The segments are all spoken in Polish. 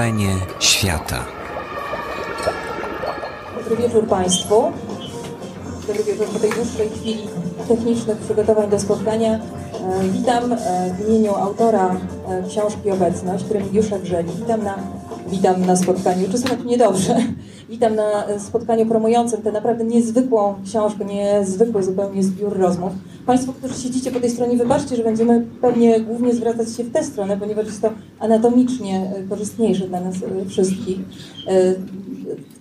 Wrażenie świata. Dobry wieczór Państwu. Dobry wieczór po tej dłuższej chwili technicznych przygotowań do spotkania. E, Witam e, w imieniu autora e, książki Obecność, Remigiusza Grzeli. Witam na, witam na spotkaniu, czy słychać mnie dobrze? Witam na spotkaniu promującym tę naprawdę niezwykłą książkę, niezwykły zupełnie zbiór rozmów. Państwo, którzy siedzicie po tej stronie, wybaczcie, że będziemy pewnie głównie zwracać się w tę stronę, ponieważ jest to anatomicznie e, korzystniejsze dla nas e, wszystkich.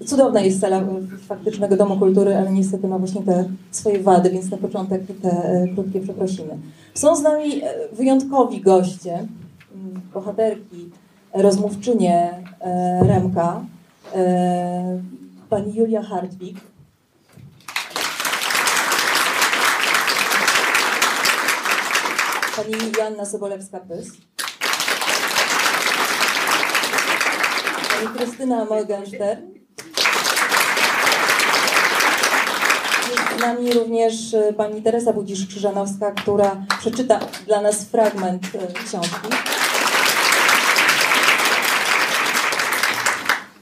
E, Cudowna jest sala faktycznego Domu Kultury, ale niestety ma właśnie te swoje wady, więc na początek te krótkie przeprosiny. Są z nami wyjątkowi goście, bohaterki, rozmówczynie Remka, pani Julia Hartwig. Pani Joanna Sobolewska-Pys. Pani Krystyna Morgenstern. Jest z nami również e, pani Teresa Budzisz-Krzyżanowska, która przeczyta dla nas fragment e, książki.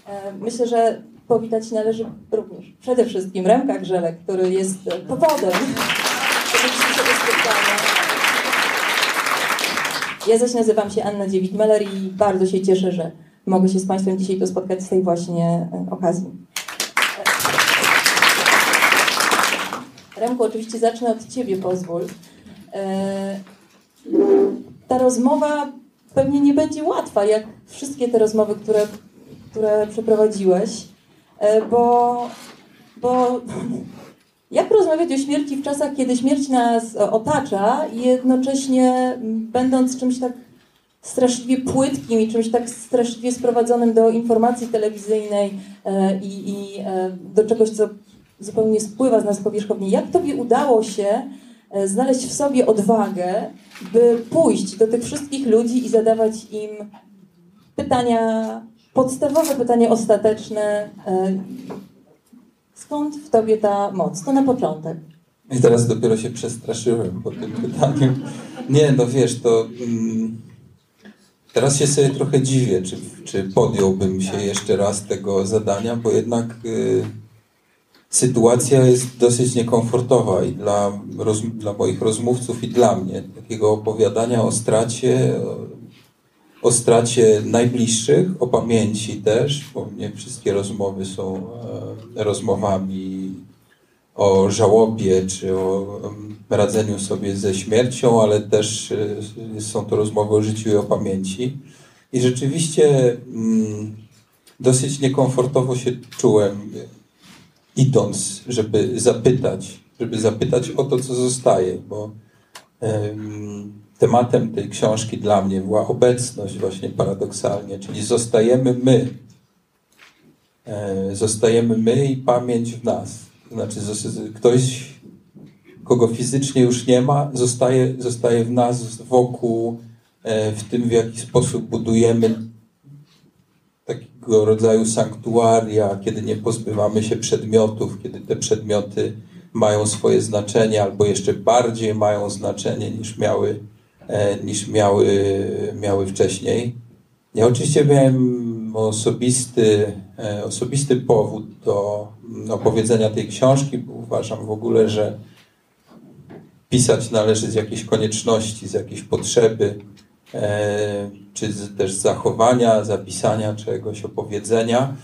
E, Myślę, że powitać należy również przede wszystkim Remka Grzelek, który jest e, powodem tego dzisiejszego spotkania. Ja zaś nazywam się Anna Dziewit-Meller i bardzo się cieszę, że mogę się z Państwem dzisiaj tu spotkać z tej właśnie e, okazji. Remku, oczywiście zacznę od Ciebie, pozwól. E, Ta rozmowa pewnie nie będzie łatwa, jak wszystkie te rozmowy, które, które przeprowadziłeś, e, bo, bo jak rozmawiać o śmierci w czasach, kiedy śmierć nas otacza jednocześnie mm, będąc czymś tak straszliwie płytkim i czymś tak straszliwie sprowadzonym do informacji telewizyjnej e, i, i e, do czegoś, co zupełnie spływa z nas powierzchownie. Jak Tobie udało się e, znaleźć w sobie odwagę, by pójść do tych wszystkich ludzi i zadawać im pytania, podstawowe pytania ostateczne. Skąd w Tobie ta moc? To na początek. I teraz dopiero się przestraszyłem po tym pytaniu. Nie, no wiesz, to mm, teraz się sobie trochę dziwię, czy, czy podjąłbym się jeszcze raz tego zadania, bo jednak y, sytuacja jest dosyć niekomfortowa i dla, roz, dla moich rozmówców i dla mnie. Takiego opowiadania o stracie, o, stracie najbliższych, o pamięci też, bo nie wszystkie rozmowy są e, rozmowami o żałobie czy o radzeniu sobie ze śmiercią, ale też e, są to rozmowy o życiu i o pamięci. I rzeczywiście mm, dosyć niekomfortowo się czułem, idąc, żeby zapytać, żeby zapytać o to, co zostaje, bo tematem tej książki dla mnie była obecność właśnie paradoksalnie, czyli zostajemy my. E, Zostajemy my i pamięć w nas. To znaczy ktoś, kogo fizycznie już nie ma, zostaje, zostaje w nas, wokół, e, w tym w jaki sposób budujemy takiego rodzaju sanktuaria, kiedy nie pozbywamy się przedmiotów, kiedy te przedmioty mają swoje znaczenie, albo jeszcze bardziej mają znaczenie niż miały, niż miały, miały wcześniej. Ja oczywiście miałem osobisty, e, osobisty powód do opowiedzenia tej książki, bo uważam w ogóle, że pisać należy z jakiejś konieczności, z jakiejś potrzeby, e, czy też zachowania, zapisania czegoś, opowiedzenia,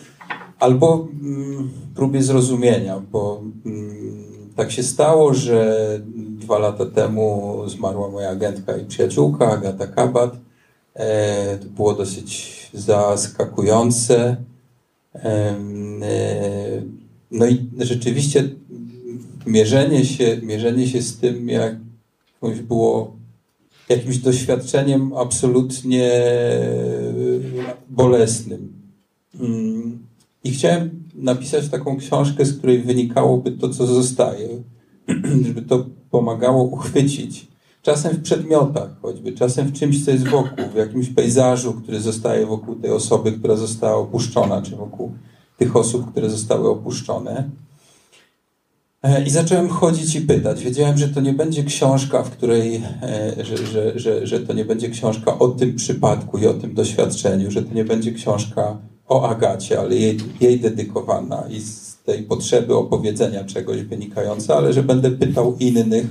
albo mm, próbie zrozumienia, bo mm, tak się stało, że dwa lata temu zmarła moja agentka i przyjaciółka, Agata Kabat. E, to było dosyć zaskakujące. E, No i rzeczywiście mierzenie się, mierzenie się z tym, jak jakąś było jakimś doświadczeniem absolutnie bolesnym. Mm, I chciałem napisać taką książkę, z której wynikałoby to, co zostaje, żeby to pomagało uchwycić. Czasem w przedmiotach, choćby, czasem w czymś, co jest wokół, w jakimś pejzażu, który zostaje wokół tej osoby, która została opuszczona, czy wokół tych osób, które zostały opuszczone. E, I zacząłem chodzić i pytać. Wiedziałem, że to nie będzie książka, w której, e, że, że, że, że to nie będzie książka o tym przypadku i o tym doświadczeniu, że to nie będzie książka o Agacie, ale jej, jej dedykowana i z tej potrzeby opowiedzenia czegoś wynikająca, ale że będę pytał innych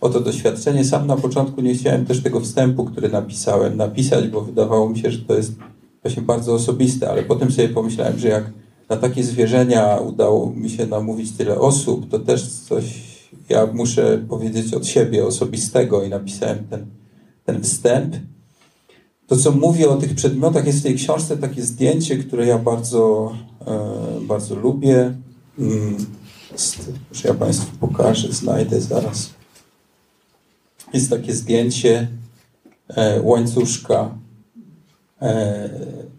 o to doświadczenie. Sam na początku nie chciałem też tego wstępu, który napisałem, napisać, bo wydawało mi się, że to jest właśnie bardzo osobiste, ale potem sobie pomyślałem, że jak na takie zwierzenia udało mi się namówić tyle osób, to też coś ja muszę powiedzieć od siebie osobistego i napisałem ten, ten wstęp. To, co mówię o tych przedmiotach, jest w tej książce takie zdjęcie, które ja bardzo, e, bardzo lubię. Mm, już ja Państwu pokażę, znajdę zaraz. Jest takie zdjęcie e, łańcuszka e,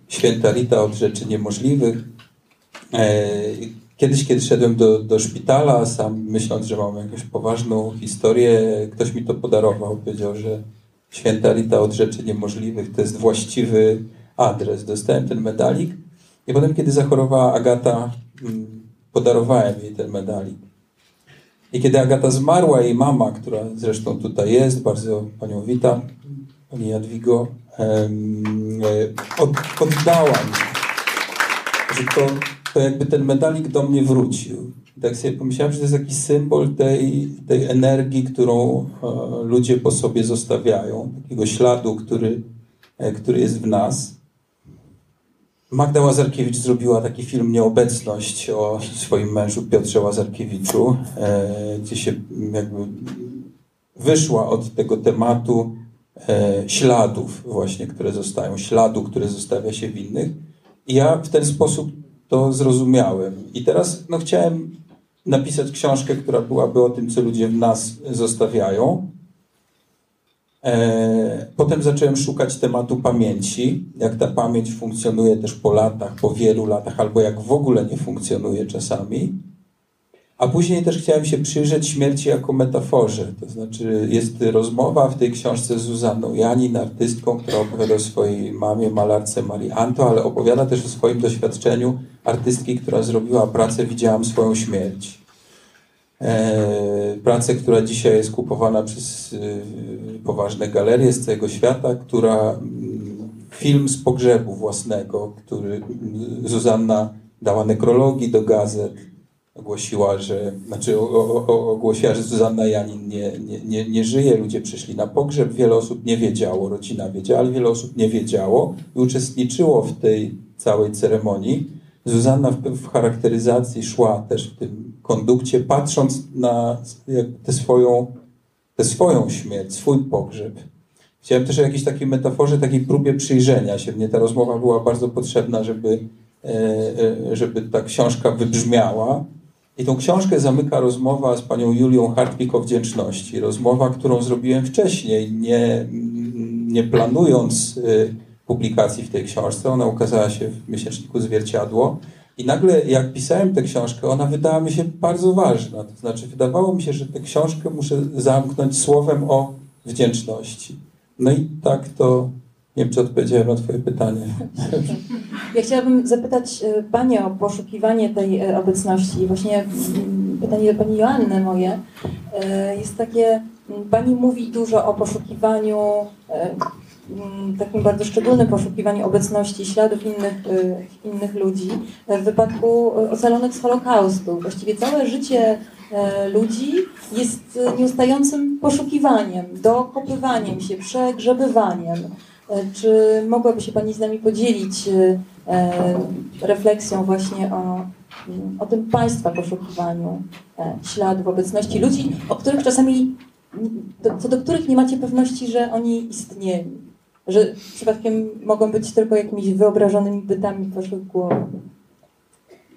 święta Rita od rzeczy niemożliwych. Kiedyś, kiedy szedłem do, do szpitala, sam myśląc, że mam jakąś poważną historię, ktoś mi to podarował. Powiedział, że święta Rita od rzeczy niemożliwych to jest właściwy adres. Dostałem ten medalik i potem, kiedy zachorowała Agata, mm, podarowałem jej ten medalik. I kiedy Agata zmarła, jej mama, która zresztą tutaj jest, bardzo panią witam, pani Jadwigo, e, od, oddała mi, że to to jakby ten medalik do mnie wrócił. Tak sobie pomyślałem, że to jest jakiś symbol tej, tej energii, którą e, ludzie po sobie zostawiają, takiego śladu, który, e, który jest w nas. Magda Łazarkiewicz zrobiła taki film Nieobecność o swoim mężu Piotrze Łazarkiewiczu, e, gdzie się jakby wyszła od tego tematu śladów właśnie, które zostają, śladu, które zostawia się w innych. I ja w ten sposób to zrozumiałem. I teraz no, chciałem napisać książkę, która byłaby o tym, co ludzie w nas zostawiają. E, potem zacząłem szukać tematu pamięci, jak ta pamięć funkcjonuje też po latach, po wielu latach, albo jak w ogóle nie funkcjonuje czasami. A później też chciałem się przyjrzeć śmierci jako metaforze. To znaczy, jest rozmowa w tej książce z Zuzanną Janin, artystką, która opowiada o swojej mamie, malarce Marii Anto, ale opowiada też o swoim doświadczeniu artystki, która zrobiła pracę Widziałam swoją śmierć. E, pracę, która dzisiaj jest kupowana przez e, poważne galerie z całego świata, która mm, film z pogrzebu własnego, który mm, Zuzanna dała nekrologii do gazet, ogłosiła, że, znaczy ogłosiła, że Zuzanna Janin nie, nie, nie, nie żyje, ludzie przyszli na pogrzeb, wiele osób nie wiedziało, rodzina wiedziała, ale wiele osób nie wiedziało i uczestniczyło w tej całej ceremonii. Zuzanna w, w charakteryzacji szła też w tym kondukcie, patrząc na tę swoją, swoją śmierć, swój pogrzeb. Chciałem też o jakiejś takiej metaforze, takiej próbie przyjrzenia się. Mnie ta rozmowa była bardzo potrzebna, żeby, e, e, żeby ta książka wybrzmiała. I tą książkę zamyka rozmowa z panią Julią Hartwig o wdzięczności. Rozmowa, którą zrobiłem wcześniej, nie, nie planując e, publikacji w tej książce. Ona ukazała się w miesięczniku Zwierciadło. I nagle, jak pisałem tę książkę, ona wydała mi się bardzo ważna. To znaczy, wydawało mi się, że tę książkę muszę zamknąć słowem o wdzięczności. No i tak to nie wiem, czy odpowiedziałem na Twoje pytanie. Ja chciałabym zapytać e, Panią o poszukiwanie tej e, obecności. Właśnie mm, pytanie do Pani Joanny moje e, jest takie, Pani mówi dużo o poszukiwaniu Mm, takim bardzo szczególnym poszukiwaniu obecności śladów innych, innych ludzi w wypadku ocalonych z Holokaustu. Właściwie całe życie ludzi jest nieustającym poszukiwaniem, dokopywaniem się, przegrzebywaniem. Czy mogłaby się Pani z nami podzielić refleksją właśnie o, o tym Państwa poszukiwaniu śladów obecności ludzi, o których czasami, co do których nie macie pewności, że oni istnieli? że przypadkiem mogą być tylko jakimiś wyobrażonymi bytami waszych głowach.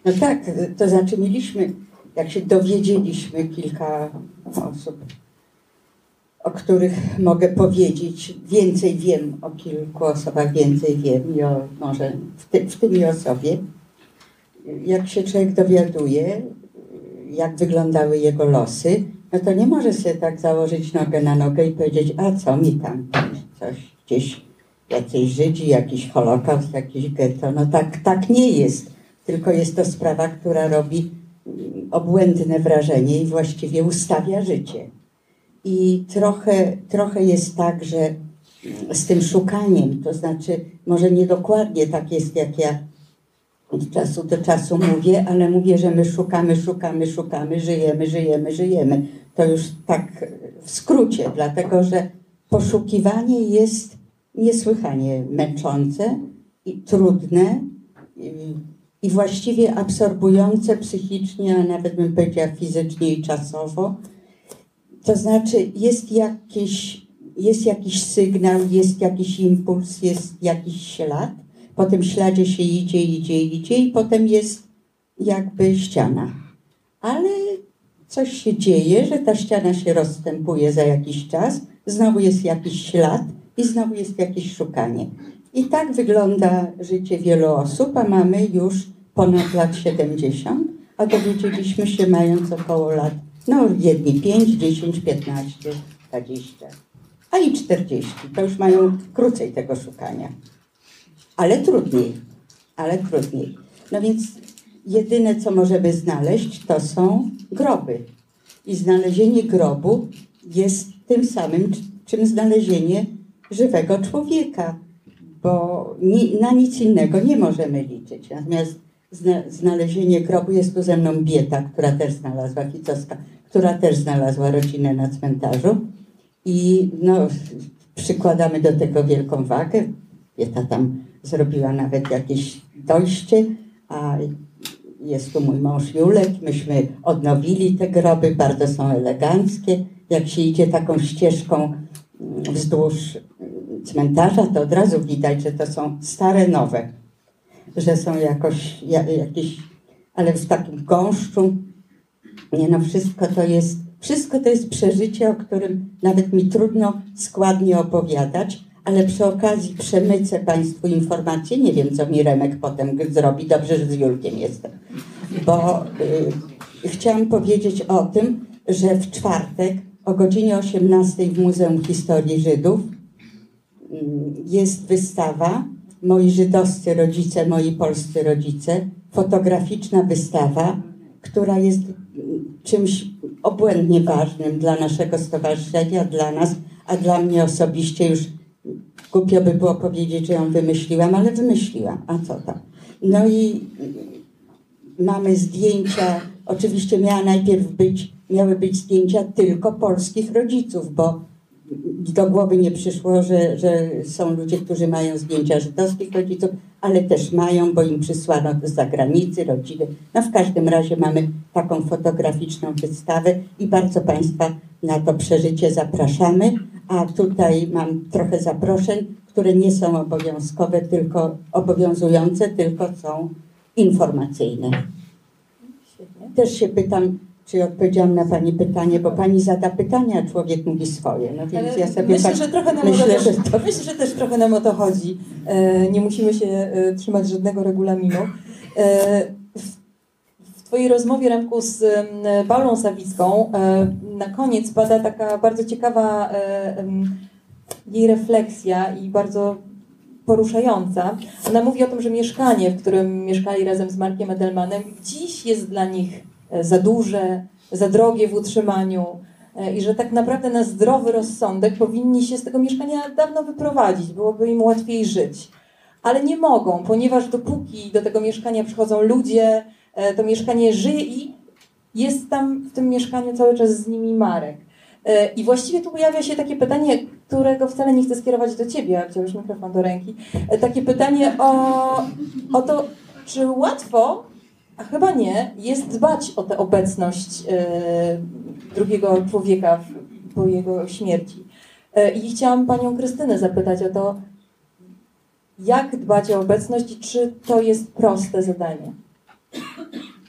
No tak, to znaczy mieliśmy, jak się dowiedzieliśmy kilka osób, o których mogę powiedzieć, więcej wiem o kilku osobach, więcej wiem i o, może w, ty, w tym i o sobie. Jak się człowiek dowiaduje, jak wyglądały jego losy, no to nie może sobie tak założyć nogę na nogę i powiedzieć, a co mi tam, coś gdzieś jacyś Żydzi, jakiś Holokaust, jakiś getto. No tak, tak nie jest. Tylko jest to sprawa, która robi mm, obłędne wrażenie i właściwie ustawia życie. I trochę, trochę jest tak, że z tym szukaniem, to znaczy, może niedokładnie tak jest, jak ja od czasu do czasu mówię, ale mówię, że my szukamy, szukamy, szukamy, żyjemy, żyjemy, żyjemy. To już tak w skrócie, dlatego że poszukiwanie jest niesłychanie męczące i trudne i właściwie absorbujące psychicznie, a nawet bym powiedziała fizycznie i czasowo. To znaczy jest jakiś, jest jakiś sygnał, jest jakiś impuls, jest jakiś ślad. Po tym śladzie się idzie, idzie, idzie i potem jest jakby ściana. Ale coś się dzieje, że ta ściana się rozstępuje za jakiś czas, znowu jest jakiś ślad i znowu jest jakieś szukanie. I tak wygląda życie wielu osób, a mamy już ponad lat 70, a dowiedzieliśmy się mając około lat, no jedni 5, 10, 15, 20, a i 40. To już mają krócej tego szukania. Ale trudniej, ale trudniej. No więc jedyne, co możemy znaleźć, to są groby. I znalezienie grobu jest tym samym, czym znalezienie żywego człowieka, bo ni, na nic innego nie możemy liczyć. Natomiast zna, znalezienie grobu jest tu ze mną Bieta, która też znalazła, Ficowska, która też znalazła rodzinę na cmentarzu. I no, przykładamy do tego wielką wagę. Bieta tam zrobiła nawet jakieś dojście, a jest tu mój mąż Julek. Myśmy odnowili te groby, bardzo są eleganckie. Jak się idzie taką ścieżką mm, wzdłuż mm, cmentarza, to od razu widać, że to są stare, nowe. Że są jakoś, jakieś, ale w takim gąszczu. Nie no, wszystko to jest, wszystko to jest przeżycie, o którym nawet mi trudno składnie opowiadać, ale przy okazji przemycę Państwu informację. Nie wiem, co mi Remek potem zrobi. Dobrze, że z Julkiem jestem. Bo y, chciałam powiedzieć o tym, że w czwartek o godzinie 18 w Muzeum Historii Żydów y, jest wystawa Moi żydowscy rodzice, moi polscy rodzice. Fotograficzna wystawa, która jest czymś obłędnie ważnym dla naszego stowarzyszenia, dla nas, a dla mnie osobiście już Głupio by było powiedzieć, że ją wymyśliłam, ale wymyśliłam. A co tam? No i mamy zdjęcia. Oczywiście miała najpierw być, miały być zdjęcia tylko polskich rodziców, bo do głowy nie przyszło, że, że są ludzie, którzy mają zdjęcia żydowskich rodziców, ale też mają, bo im przysłano z zagranicy, rodziny. No w każdym razie mamy taką fotograficzną wystawę i bardzo Państwa na to przeżycie zapraszamy a tutaj mam trochę zaproszeń, które nie są obowiązkowe, tylko obowiązujące, tylko są informacyjne. Też się pytam, czy odpowiedziałam na Pani pytanie, bo Pani zada pytania, a człowiek mówi swoje. No więc Ale ja sobie myślę, tak, że trochę nam myślę, to, że to... myślę, że też trochę nam o to chodzi. E, nie musimy się e, trzymać żadnego regulaminu. E, w Twojej rozmowie, Remku, z Paulą Sawicką e, na koniec pada taka bardzo ciekawa e, jej refleksja i bardzo poruszająca. Ona mówi o tym, że mieszkanie, w którym mieszkali razem z Markiem Edelmanem, dziś jest dla nich za duże, za drogie w utrzymaniu i że tak naprawdę na zdrowy rozsądek powinni się z tego mieszkania dawno wyprowadzić, byłoby im łatwiej żyć. Ale nie mogą, ponieważ dopóki do tego mieszkania przychodzą ludzie, to mieszkanie żyje i jest tam w tym mieszkaniu cały czas z nimi Marek. E, I właściwie tu pojawia się takie pytanie, którego wcale nie chcę skierować do ciebie, jak wziąłeś mikrofon do ręki. E, takie pytanie o, o to, czy łatwo, a chyba nie, jest dbać o tę obecność e, drugiego człowieka po jego śmierci. I chciałam panią Krystynę zapytać o to, jak dbać o obecność i czy to jest proste zadanie?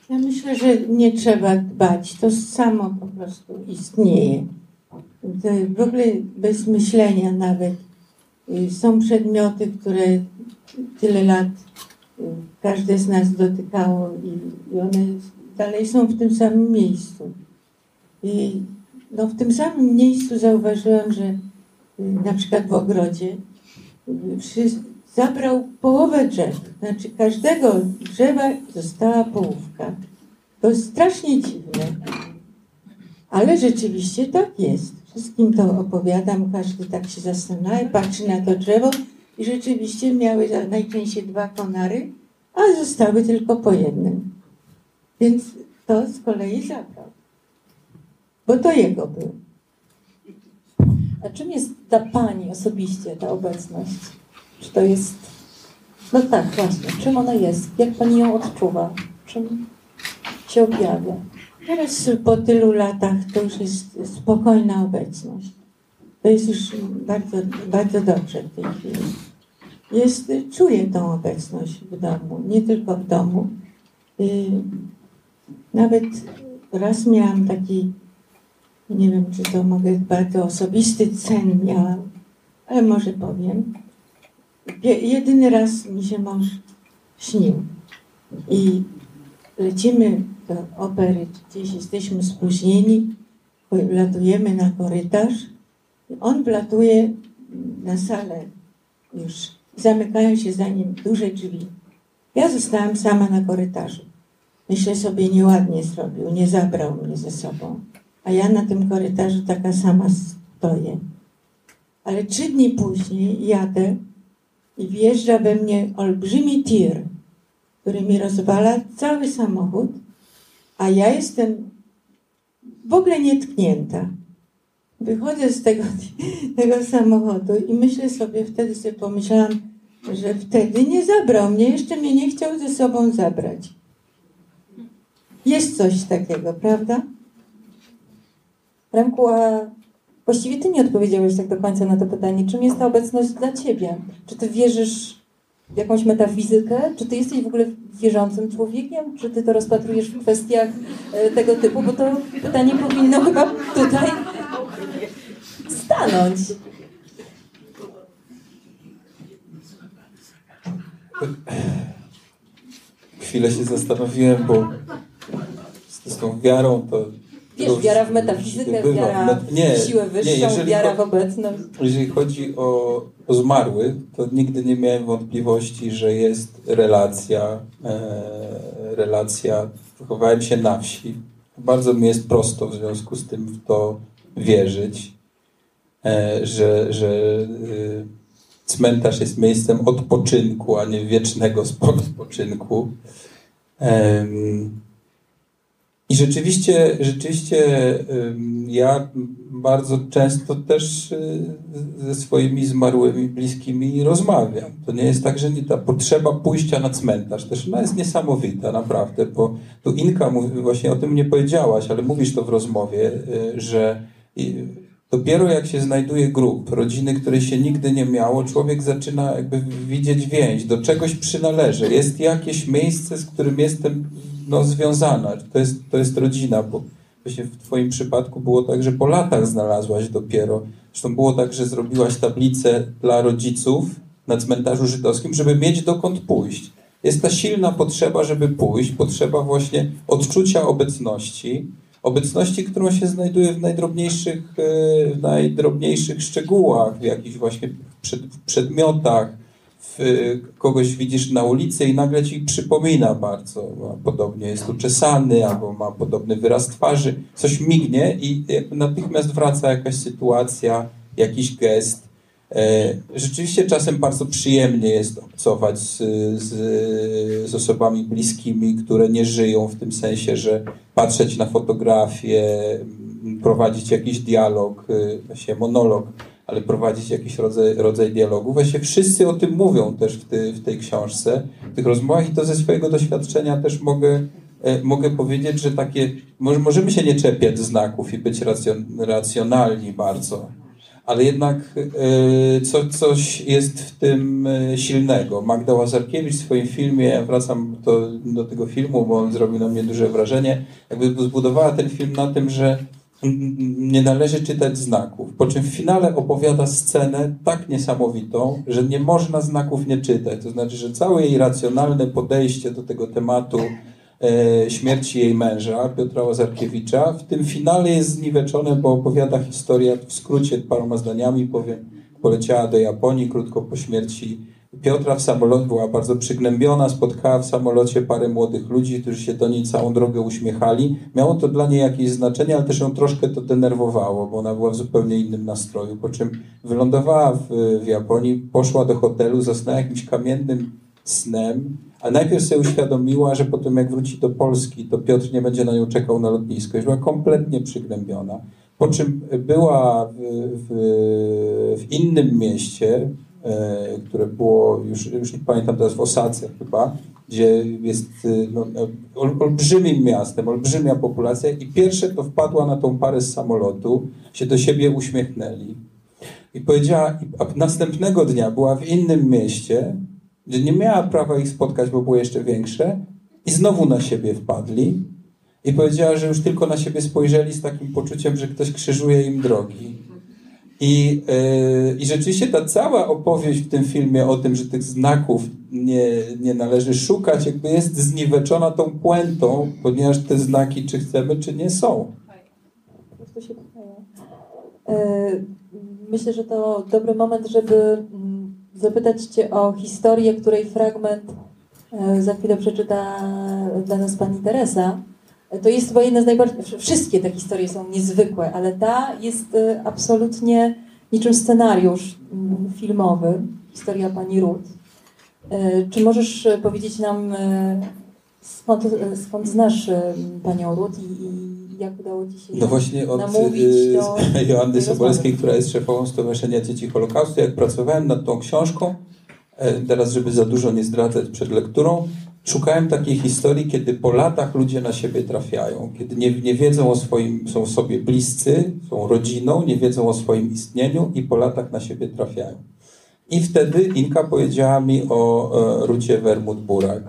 Ja myślę, że nie trzeba dbać. To samo po prostu istnieje. W ogóle bez myślenia nawet. Y, są przedmioty, które tyle lat każde z nas dotykało i one dalej są w tym samym miejscu. I no, w tym samym miejscu zauważyłam, że y, na przykład w ogrodzie zabrał połowę drzew. Znaczy każdego drzewa została połówka. To jest strasznie dziwne. Ale rzeczywiście tak jest. Wszystkim to opowiadam, każdy tak się zastanawia, patrzy na to drzewo i rzeczywiście miały najczęściej dwa konary, a zostały tylko po jednym. Więc to z kolei zabrał. Bo to jego był. A czym jest dla Pani osobiście ta obecność? Czy to jest... No tak, właśnie. Czym ona jest? Jak Pani ją odczuwa? Czym się objawia? Teraz po tylu latach to już jest spokojna obecność. To jest już bardzo, bardzo dobrze w tej chwili. Jest, czuję tą obecność w domu, nie tylko w domu. Y, Nawet raz miałam taki, nie wiem czy to mogę, bardzo osobisty sen miałam, ale może powiem. Je- Jedyny raz mi się mąż śnił. I lecimy do opery, gdzieś jesteśmy spóźnieni, wlatujemy na korytarz. On wlatuje na salę już. Zamykają się za nim duże drzwi. Ja zostałam sama na korytarzu. Myślę sobie, nieładnie zrobił, nie zabrał mnie ze sobą. A ja na tym korytarzu taka sama stoję. Ale trzy dni później jadę i wjeżdża we mnie olbrzymi tir, który mi rozwala cały samochód, a ja jestem w ogóle nietknięta. Wychodzę z tego, tego samochodu i myślę sobie, wtedy sobie pomyślałam, że wtedy nie zabrał mnie, jeszcze mnie nie chciał ze sobą zabrać. Jest coś takiego, prawda? Remku, a właściwie Ty nie odpowiedziałeś tak do końca na to pytanie. Czym jest ta obecność dla Ciebie? Czy Ty wierzysz w jakąś metafizykę? Czy Ty jesteś w ogóle wierzącym człowiekiem? Czy Ty to rozpatrujesz w kwestiach e, tego typu? Bo to pytanie powinno chyba tutaj stanąć. Chwilę się zastanowiłem, bo z, z tą wiarą to. Wiesz, wiara w metafizykę, bywa. wiara Met- nie, w siłę nie, wyższą, jeżeli wiara w obecność. Jeżeli chodzi o, o zmarłych, to nigdy nie miałem wątpliwości, że jest relacja. E, relacja. Wychowałem się na wsi. Bardzo mi jest prosto w związku z tym w to wierzyć, że, że y, cmentarz jest miejscem odpoczynku, a nie wiecznego spo- spoczynku. I rzeczywiście, rzeczywiście ja bardzo często też y, ze swoimi zmarłymi bliskimi rozmawiam. To nie jest tak, że nie ta potrzeba pójścia na cmentarz też ona jest niesamowita, naprawdę, bo tu Inka mówi, właśnie o tym nie powiedziałaś, ale mówisz to w rozmowie, że dopiero jak się znajduje grup, rodziny, której się nigdy nie miało, człowiek zaczyna jakby widzieć więź, do czegoś przynależy. Jest jakieś miejsce, z którym jestem no, związana. To jest, to jest rodzina, bo właśnie w Twoim przypadku było tak, że po latach znalazłaś dopiero. Zresztą było tak, że zrobiłaś tablicę dla rodziców na cmentarzu żydowskim, żeby mieć dokąd pójść. Jest ta silna potrzeba, żeby pójść, potrzeba właśnie odczucia obecności, obecności, którą się znajduje w najdrobniejszych, e, w najdrobniejszych szczegółach, w jakichś właśnie przed, przedmiotach, w, kogoś widzisz na ulicy i nagle ci przypomina bardzo, podobnie jest uczesany, albo ma podobny wyraz twarzy, coś mignie i jakby natychmiast wraca jakaś sytuacja, jakiś gest. E, Rzeczywiście czasem bardzo przyjemnie jest obcować z, z, z osobami bliskimi, które nie żyją w tym sensie, że patrzeć na fotografię, prowadzić jakiś dialog, y, właśnie monolog, ale prowadzić jakiś rodzaj, rodzaj dialogu. Właśnie wszyscy o tym mówią też w, ty, w tej książce, w tych rozmowach i to ze swojego doświadczenia też mogę, e, mogę powiedzieć, że takie, może, możemy się nie czepiać znaków i być racjon, racjonalni bardzo, ale jednak e, co, coś jest w tym e, silnego. Magda Łazarkiewicz w swoim filmie, ja wracam do, do tego filmu, bo on zrobił na mnie duże wrażenie, jakby zbudowała ten film na tym, że nie należy czytać znaków. Po czym w finale opowiada scenę tak niesamowitą, że nie można znaków nie czytać. To znaczy, że całe jej racjonalne podejście do tego tematu śmierci jej męża, Piotra Łazarkiewicza, w tym finale jest zniweczone, bo opowiada historię w skrócie paroma zdaniami, powiem, poleciała do Japonii krótko po śmierci Piotra w samolocie była bardzo przygnębiona, spotkała w samolocie parę młodych ludzi, którzy się do niej całą drogę uśmiechali. Miało to dla niej jakieś znaczenie, ale też ją troszkę to denerwowało, bo ona była w zupełnie innym nastroju. Po czym wylądowała w, w Japonii, poszła do hotelu, zasnęła jakimś kamiennym snem, a najpierw sobie uświadomiła, że potem jak wróci do Polski, to Piotr nie będzie na nią czekał na lotnisko. Już była kompletnie przygnębiona. Po czym była w, w, w innym mieście, e, które było, już, już nie pamiętam teraz, w Osace chyba, gdzie jest e, no, ol, olbrzymim miastem, olbrzymia populacja i pierwsze to wpadła na tą parę z samolotu, się do siebie uśmiechnęli. I powiedziała, a następnego dnia była w innym mieście, gdzie nie miała prawa ich spotkać, bo było jeszcze większe i znowu na siebie wpadli i powiedziała, że już tylko na siebie spojrzeli z takim poczuciem, że ktoś krzyżuje im drogi. I, yy, I rzeczywiście ta cała opowieść w tym filmie o tym, że tych znaków nie, nie należy szukać, jakby jest zniweczona tą puentą, ponieważ te znaki, czy chcemy, czy nie są. Myślę, że to dobry moment, żeby mm, zapytać Cię o historię, której fragment e, za chwilę przeczyta dla nas Pani Teresa. To jest chyba jedna z najbardziej. Wszystkie te historie są niezwykłe, ale ta jest e, absolutnie niczym scenariusz mm, filmowy. Historia pani Ruth. E, czy możesz e, powiedzieć nam, skąd, skąd znasz panią Ruth i, i jak udało ci się No właśnie od do, Joanny Sobolskiej, która jest szefową Stowarzyszenia Dzieci Holokaustu. Jak pracowałem nad tą książką, teraz żeby za dużo nie zdradzać przed lekturą, Szukałem takiej historii, kiedy po latach ludzie na siebie trafiają, kiedy nie, nie wiedzą o swoim, są sobie bliscy, są rodziną, nie wiedzą o swoim istnieniu i po latach na siebie trafiają. I wtedy Inka powiedziała mi o e, Rucie Wermut-Burak.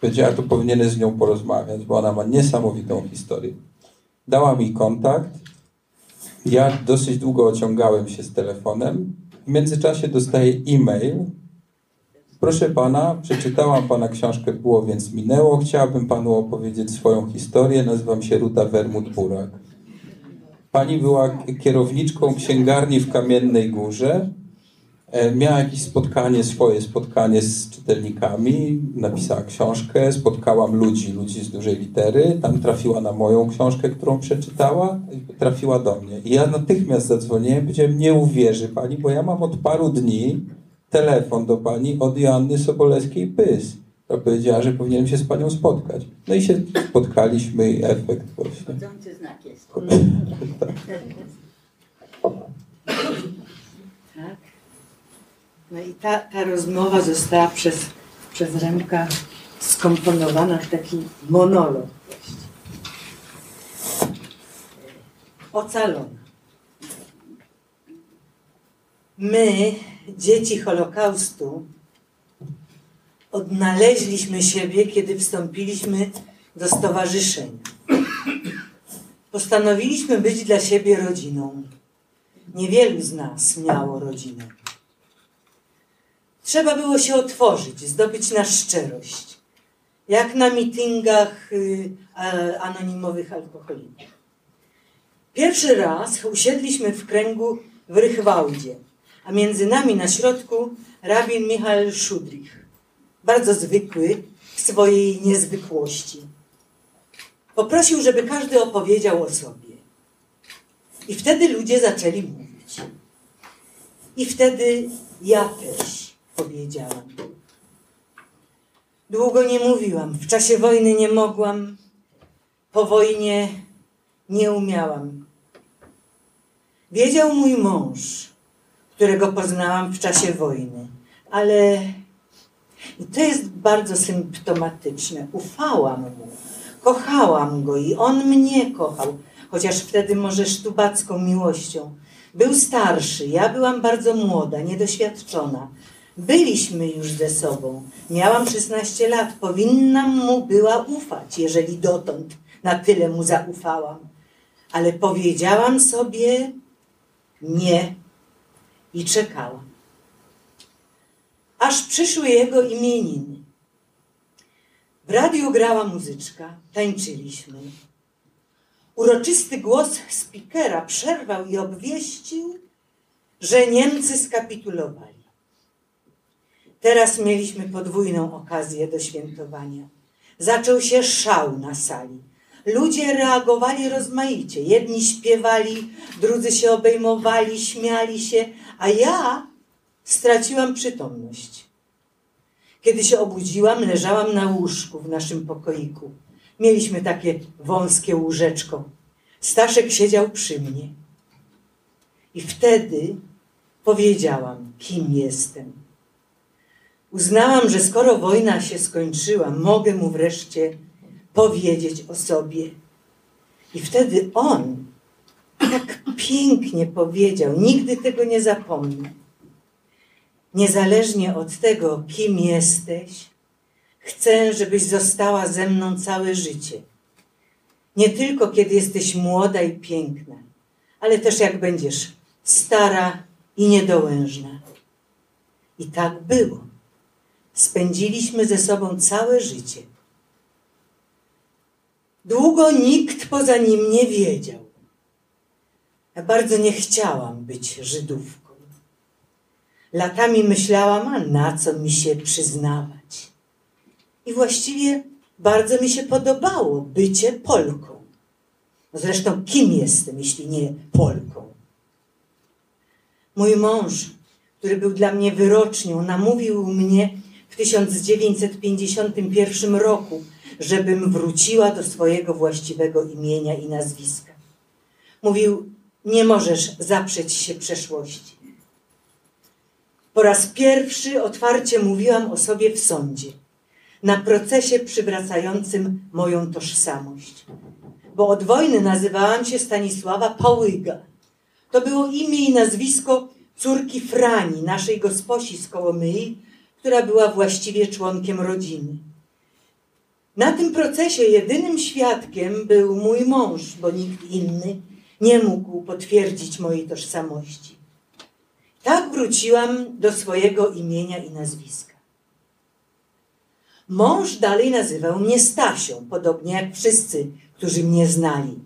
Powiedziała, to powinieneś z nią porozmawiać, bo ona ma niesamowitą historię. Dała mi kontakt. Ja dosyć długo ociągałem się z telefonem. W międzyczasie dostaję e-mail Proszę pana, przeczytałam pana książkę Było więc minęło. Chciałabym panu opowiedzieć swoją historię. Nazywam się Ruta Wermut-Burak. Pani była kierowniczką księgarni w Kamiennej Górze. E, miała jakieś spotkanie, swoje spotkanie z czytelnikami. Napisała książkę. Spotkałam ludzi, ludzi z dużej litery. Tam trafiła na moją książkę, którą przeczytała. Trafiła do mnie. I ja natychmiast zadzwoniłem. Powiedziałem, nie uwierzy pani, bo ja mam od paru dni telefon do pani od Joanny Sobolewskiej-Pys, która powiedziała, że powinienem się z panią spotkać. No i się spotkaliśmy i efekt właśnie. Chodzący znak jest. tak. No i ta, ta rozmowa została przez, przez Remka skomponowana w taki monolog właściwie. Ocalona. My dzieci Holokaustu odnaleźliśmy siebie, kiedy wstąpiliśmy do stowarzyszenia. Postanowiliśmy być dla siebie rodziną. Niewielu z nas miało rodzinę. Trzeba było się otworzyć, zdobyć na szczerość. Jak na mityngach y, anonimowych alkoholików. Pierwszy raz usiedliśmy w kręgu w Rychwałdzie a między nami na środku rabin Michał Szudrich, bardzo zwykły w swojej niezwykłości. Poprosił, żeby każdy opowiedział o sobie. I wtedy ludzie zaczęli mówić. I wtedy ja też powiedziałam. Długo nie mówiłam. W czasie wojny nie mogłam. Po wojnie nie umiałam. Wiedział mój mąż, którego poznałam w czasie wojny. Ale i to jest bardzo symptomatyczne. Ufałam mu, kochałam go i on mnie kochał, chociaż wtedy może sztubacką miłością. Był starszy, ja byłam bardzo młoda, niedoświadczona. Byliśmy już ze sobą. Miałam 16 lat, powinnam mu była ufać, jeżeli dotąd na tyle mu zaufałam. Ale powiedziałam sobie nie i czekała. Aż przyszły jego imieniny. W radiu grała muzyczka, tańczyliśmy. Uroczysty głos spikera przerwał i obwieścił, że Niemcy skapitulowali. Teraz mieliśmy podwójną okazję do świętowania. Zaczął się szał na sali. Ludzie reagowali rozmaicie. Jedni śpiewali, drudzy się obejmowali, śmiali się, a ja straciłam przytomność. Kiedy się obudziłam, leżałam na łóżku w naszym pokoiku. Mieliśmy takie wąskie łóżeczko. Staszek siedział przy mnie. I wtedy powiedziałam, kim jestem. Uznałam, że skoro wojna się skończyła, mogę mu wreszcie powiedzieć o sobie. I wtedy on tak pięknie powiedział, nigdy tego nie zapomnę. Niezależnie od tego, kim jesteś, chcę, żebyś została ze mną całe życie. Nie tylko kiedy jesteś młoda i piękna, ale też jak będziesz stara i niedołężna. I tak było. Spędziliśmy ze sobą całe życie. Długo nikt poza nim nie wiedział. Ja bardzo nie chciałam być Żydówką. Latami myślałam, a na co mi się przyznawać. I właściwie bardzo mi się podobało bycie Polką. Zresztą kim jestem, jeśli nie Polką? Mój mąż, który był dla mnie wyrocznią, namówił mnie w 1951 roku, żebym wróciła do swojego właściwego imienia i nazwiska. Mówił, nie możesz zaprzeć się przeszłości. Po raz pierwszy otwarcie mówiłam o sobie w sądzie, na procesie przywracającym moją tożsamość. Bo od wojny nazywałam się Stanisława Pałyga. To było imię i nazwisko córki Frani, naszej gosposi z Kołomyi, która była właściwie członkiem rodziny. Na tym procesie jedynym świadkiem był mój mąż, bo nikt inny nie mógł potwierdzić mojej tożsamości. Tak wróciłam do swojego imienia i nazwiska. Mąż dalej nazywał mnie Stasią, podobnie jak wszyscy, którzy mnie znali,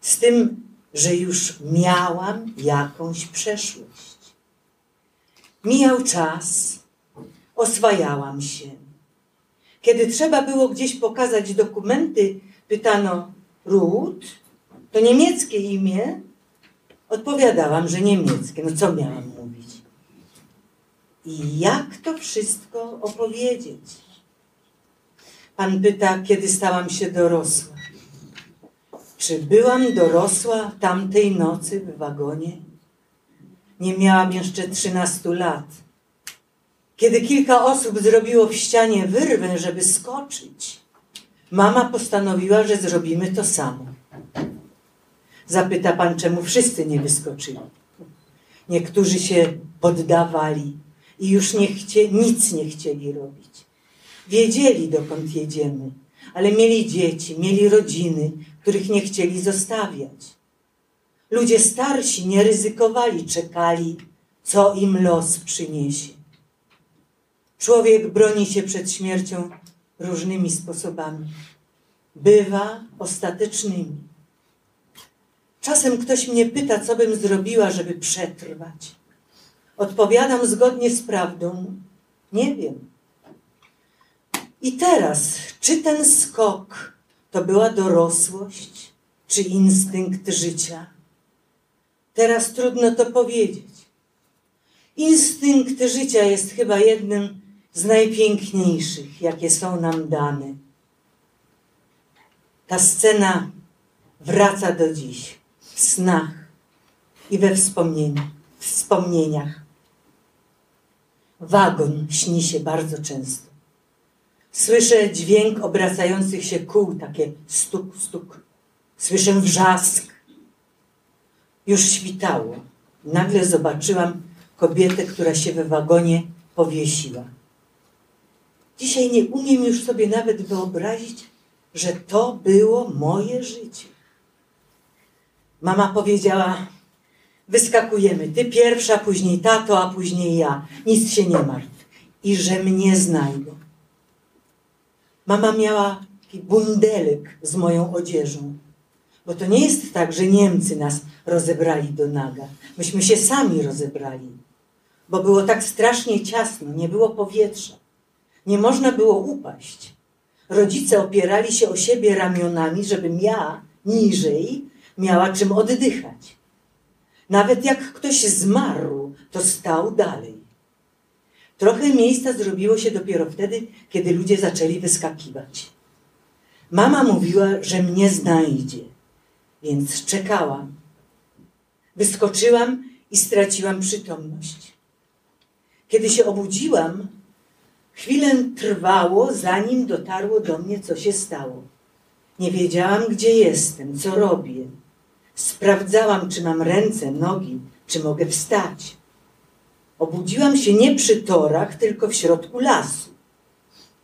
z tym, że już miałam jakąś przeszłość. Mijał czas, oswajałam się. Kiedy trzeba było gdzieś pokazać dokumenty, pytano Ruth, to niemieckie imię? Odpowiadałam, że niemieckie. No co miałam mówić? I jak to wszystko opowiedzieć? Pan pyta, kiedy stałam się dorosła. Czy byłam dorosła tamtej nocy w wagonie? Nie miałam jeszcze 13 lat. Kiedy kilka osób zrobiło w ścianie wyrwę, żeby skoczyć, mama postanowiła, że zrobimy to samo. Zapyta pan, czemu wszyscy nie wyskoczyli. Niektórzy się poddawali i już nie chcie, nic nie chcieli robić. Wiedzieli, dokąd jedziemy, ale mieli dzieci, mieli rodziny, których nie chcieli zostawiać. Ludzie starsi nie ryzykowali, czekali, co im los przyniesie. Człowiek broni się przed śmiercią różnymi sposobami. Bywa ostatecznymi. Czasem ktoś mnie pyta, co bym zrobiła, żeby przetrwać. Odpowiadam zgodnie z prawdą. Nie wiem. I teraz, czy ten skok to była dorosłość, czy instynkt życia? Teraz trudno to powiedzieć. Instynkt życia jest chyba jednym z najpiękniejszych, jakie są nam dane. Ta scena wraca do dziś w snach i we wspomnieniach. wspomnieniach. Wagon śni się bardzo często. Słyszę dźwięk obracających się kół, takie stuk, stuk. Słyszę wrzask. Już świtało. Nagle zobaczyłam kobietę, która się we wagonie powiesiła. Dzisiaj nie umiem już sobie nawet wyobrazić, że to było moje życie. Mama powiedziała: Wyskakujemy, ty pierwsza, później tato, a później ja. Nic się nie martw. I że mnie znajdą. Mama miała taki bundelek z moją odzieżą. Bo to nie jest tak, że Niemcy nas rozebrali do naga. Myśmy się sami rozebrali. bo było tak strasznie ciasno, nie było powietrza. Nie można było upaść. Rodzice opierali się o siebie ramionami, żebym ja niżej miała czym oddychać. Nawet jak ktoś zmarł, to stał dalej. Trochę miejsca zrobiło się dopiero wtedy, kiedy ludzie zaczęli wyskakiwać. Mama mówiła, że mnie znajdzie, więc czekałam. Wyskoczyłam i straciłam przytomność. Kiedy się obudziłam, chwilę trwało, zanim dotarło do mnie, co się stało. Nie wiedziałam, gdzie jestem, co robię. Sprawdzałam, czy mam ręce, nogi, czy mogę wstać. Obudziłam się nie przy torach, tylko w środku lasu.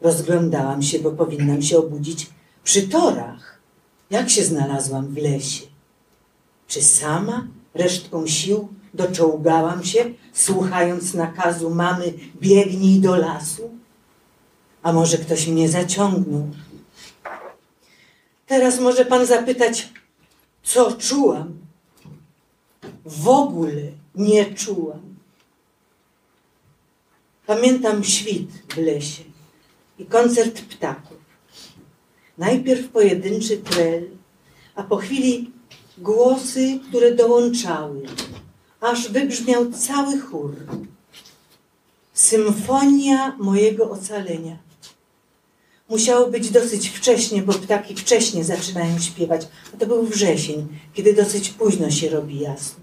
Rozglądałam się, bo powinnam się obudzić przy torach. Jak się znalazłam w lesie? Czy sama resztką sił doczołgałam się, słuchając nakazu mamy biegnij do lasu? A może ktoś mnie zaciągnął? Teraz może pan zapytać, co czułam? W ogóle nie czułam. Pamiętam świt w lesie i koncert ptaków. Najpierw pojedynczy trel, a po chwili głosy, które dołączały, aż wybrzmiał cały chór. Symfonia mojego ocalenia. Musiało być dosyć wcześnie, bo ptaki wcześnie zaczynają śpiewać. A to był wrzesień, kiedy dosyć późno się robi jasno.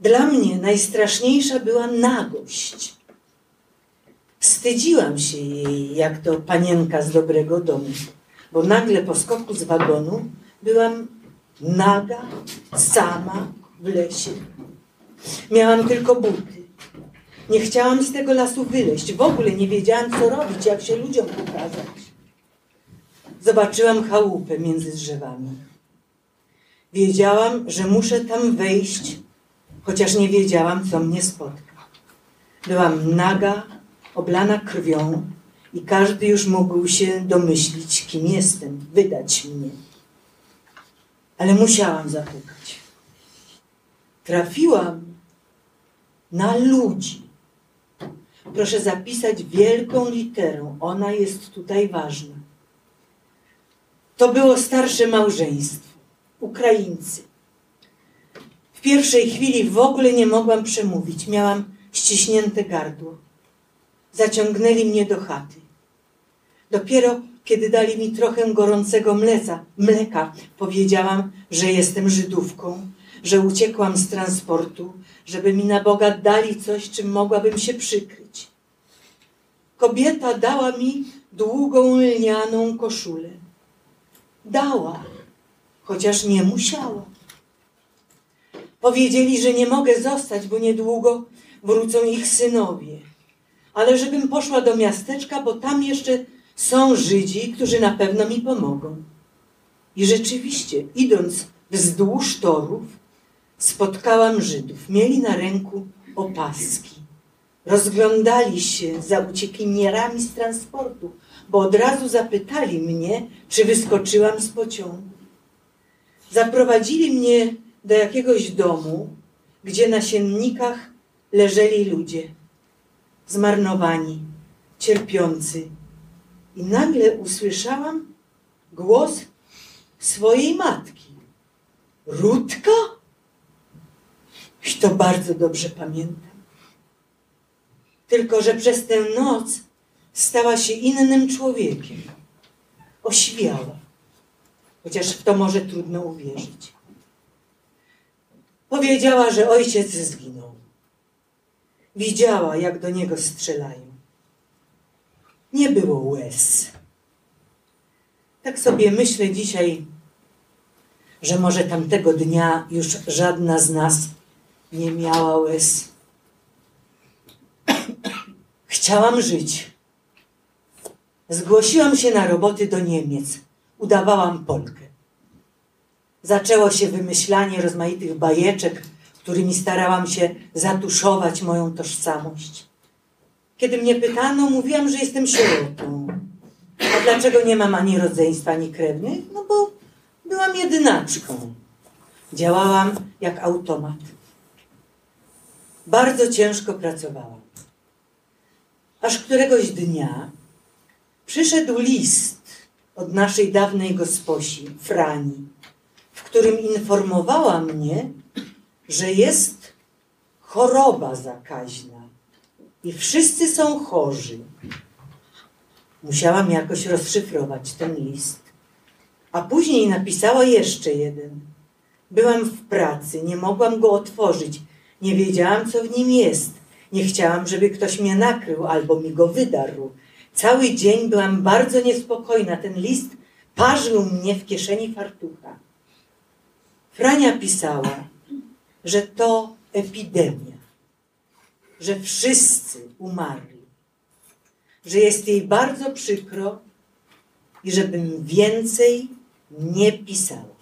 Dla mnie najstraszniejsza była nagość. Wstydziłam się jej, jak to panienka z dobrego domu, bo nagle po skoku z wagonu byłam naga, sama w lesie. Miałam tylko buty. Nie chciałam z tego lasu wyleźć. W ogóle nie wiedziałam, co robić, jak się ludziom pokazać. Zobaczyłam chałupę między drzewami. Wiedziałam, że muszę tam wejść, chociaż nie wiedziałam, co mnie spotka. Byłam naga, oblana krwią i każdy już mógł się domyślić, kim jestem, wydać mnie. Ale musiałam zapukać. Trafiłam na ludzi. Proszę zapisać wielką literą, ona jest tutaj ważna. To było starsze małżeństwo, Ukraińcy. W pierwszej chwili w ogóle nie mogłam przemówić, miałam ściśnięte gardło. Zaciągnęli mnie do chaty. Dopiero kiedy dali mi trochę gorącego mleca, mleka, powiedziałam, że jestem Żydówką, że uciekłam z transportu, żeby mi na Boga dali coś, czym mogłabym się przykryć. Kobieta dała mi długą lnianą koszulę. Dała, chociaż nie musiała. Powiedzieli, że nie mogę zostać, bo niedługo wrócą ich synowie. Ale żebym poszła do miasteczka, bo tam jeszcze są Żydzi, którzy na pewno mi pomogą. I rzeczywiście, idąc wzdłuż torów, spotkałam Żydów. Mieli na ręku opaski. Rozglądali się za uciekinierami z transportu, bo od razu zapytali mnie, czy wyskoczyłam z pociągu. Zaprowadzili mnie do jakiegoś domu, gdzie na siennikach leżeli ludzie, zmarnowani, cierpiący. I nagle usłyszałam głos swojej matki. Rutka? I to bardzo dobrze pamiętam. Tylko, że przez tę noc stała się innym człowiekiem. Oświała. Chociaż w to może trudno uwierzyć. Powiedziała, że ojciec zginął. Widziała, jak do niego strzelają. Nie było łez. Tak sobie myślę dzisiaj, że może tamtego dnia już żadna z nas nie miała łez. Chciałam żyć. Zgłosiłam się na roboty do Niemiec. Udawałam Polkę. Zaczęło się wymyślanie rozmaitych bajeczek, którymi starałam się zatuszować moją tożsamość. Kiedy mnie pytano, mówiłam, że jestem sierotą. A dlaczego nie mam ani rodzeństwa, ani krewnych? No bo byłam jedynaczką. Działałam jak automat. bardzo ciężko pracowałam. Aż któregoś dnia przyszedł list od naszej dawnej gosposi, Frani, w którym informowała mnie, że jest choroba zakaźna i wszyscy są chorzy. Musiałam jakoś rozszyfrować ten list. A później napisała jeszcze jeden. Byłam w pracy, nie mogłam go otworzyć, nie wiedziałam, co w nim jest. Nie chciałam, żeby ktoś mnie nakrył albo mi go wydarł. Cały dzień byłam bardzo niespokojna. Ten list parzył mnie w kieszeni fartucha. Frania pisała, że to epidemia, że wszyscy umarli, że jest jej bardzo przykro i żebym więcej nie pisała.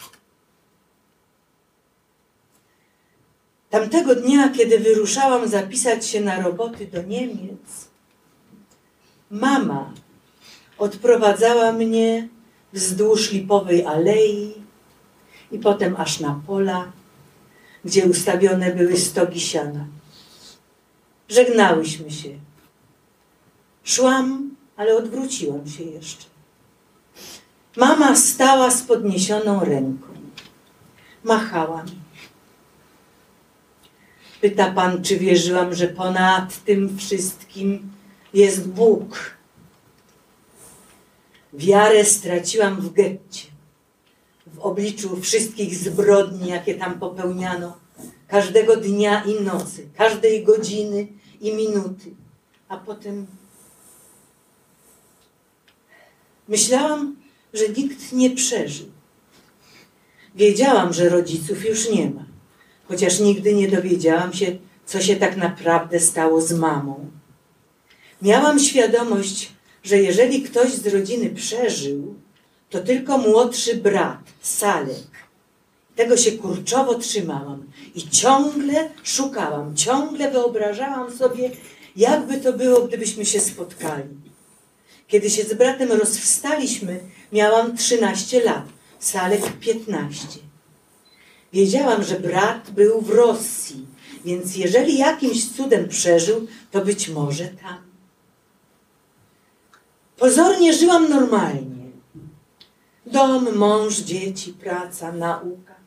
Tamtego dnia, kiedy wyruszałam zapisać się na roboty do Niemiec, mama odprowadzała mnie wzdłuż lipowej alei i potem aż na pola, gdzie ustawione były stogi siana. Żegnałyśmy się. Szłam, ale odwróciłam się jeszcze. Mama stała z podniesioną ręką. Machała mi. Pyta pan, czy wierzyłam, że ponad tym wszystkim jest Bóg. Wiarę straciłam w getcie, w obliczu wszystkich zbrodni, jakie tam popełniano, każdego dnia i nocy, każdej godziny i minuty. A potem myślałam, że nikt nie przeżył. Wiedziałam, że rodziców już nie ma, chociaż nigdy nie dowiedziałam się, co się tak naprawdę stało z mamą. Miałam świadomość, że jeżeli ktoś z rodziny przeżył, to tylko młodszy brat, Salek. Tego się kurczowo trzymałam i ciągle szukałam, ciągle wyobrażałam sobie, jakby to było, gdybyśmy się spotkali. Kiedy się z bratem rozwstaliśmy, miałam 13 lat, Salek 15. Wiedziałam, że brat był w Rosji, więc jeżeli jakimś cudem przeżył, to być może tam. Pozornie żyłam normalnie. Dom, mąż, dzieci, praca, nauka.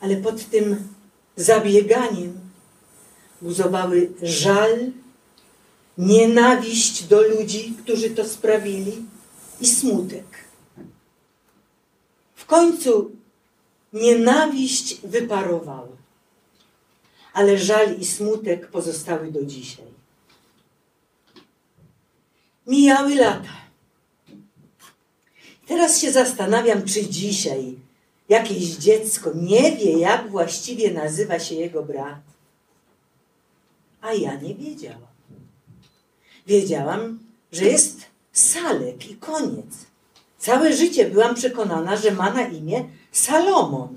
Ale pod tym zabieganiem buzowały żal, nienawiść do ludzi, którzy to sprawili i smutek. W końcu nienawiść wyparowała, ale żal i smutek pozostały do dzisiaj. Mijały lata. Teraz się zastanawiam, czy dzisiaj jakieś dziecko nie wie, jak właściwie nazywa się jego brat. A ja nie wiedziałam. Wiedziałam, że jest Salek i koniec. Całe życie byłam przekonana, że ma na imię Salomon.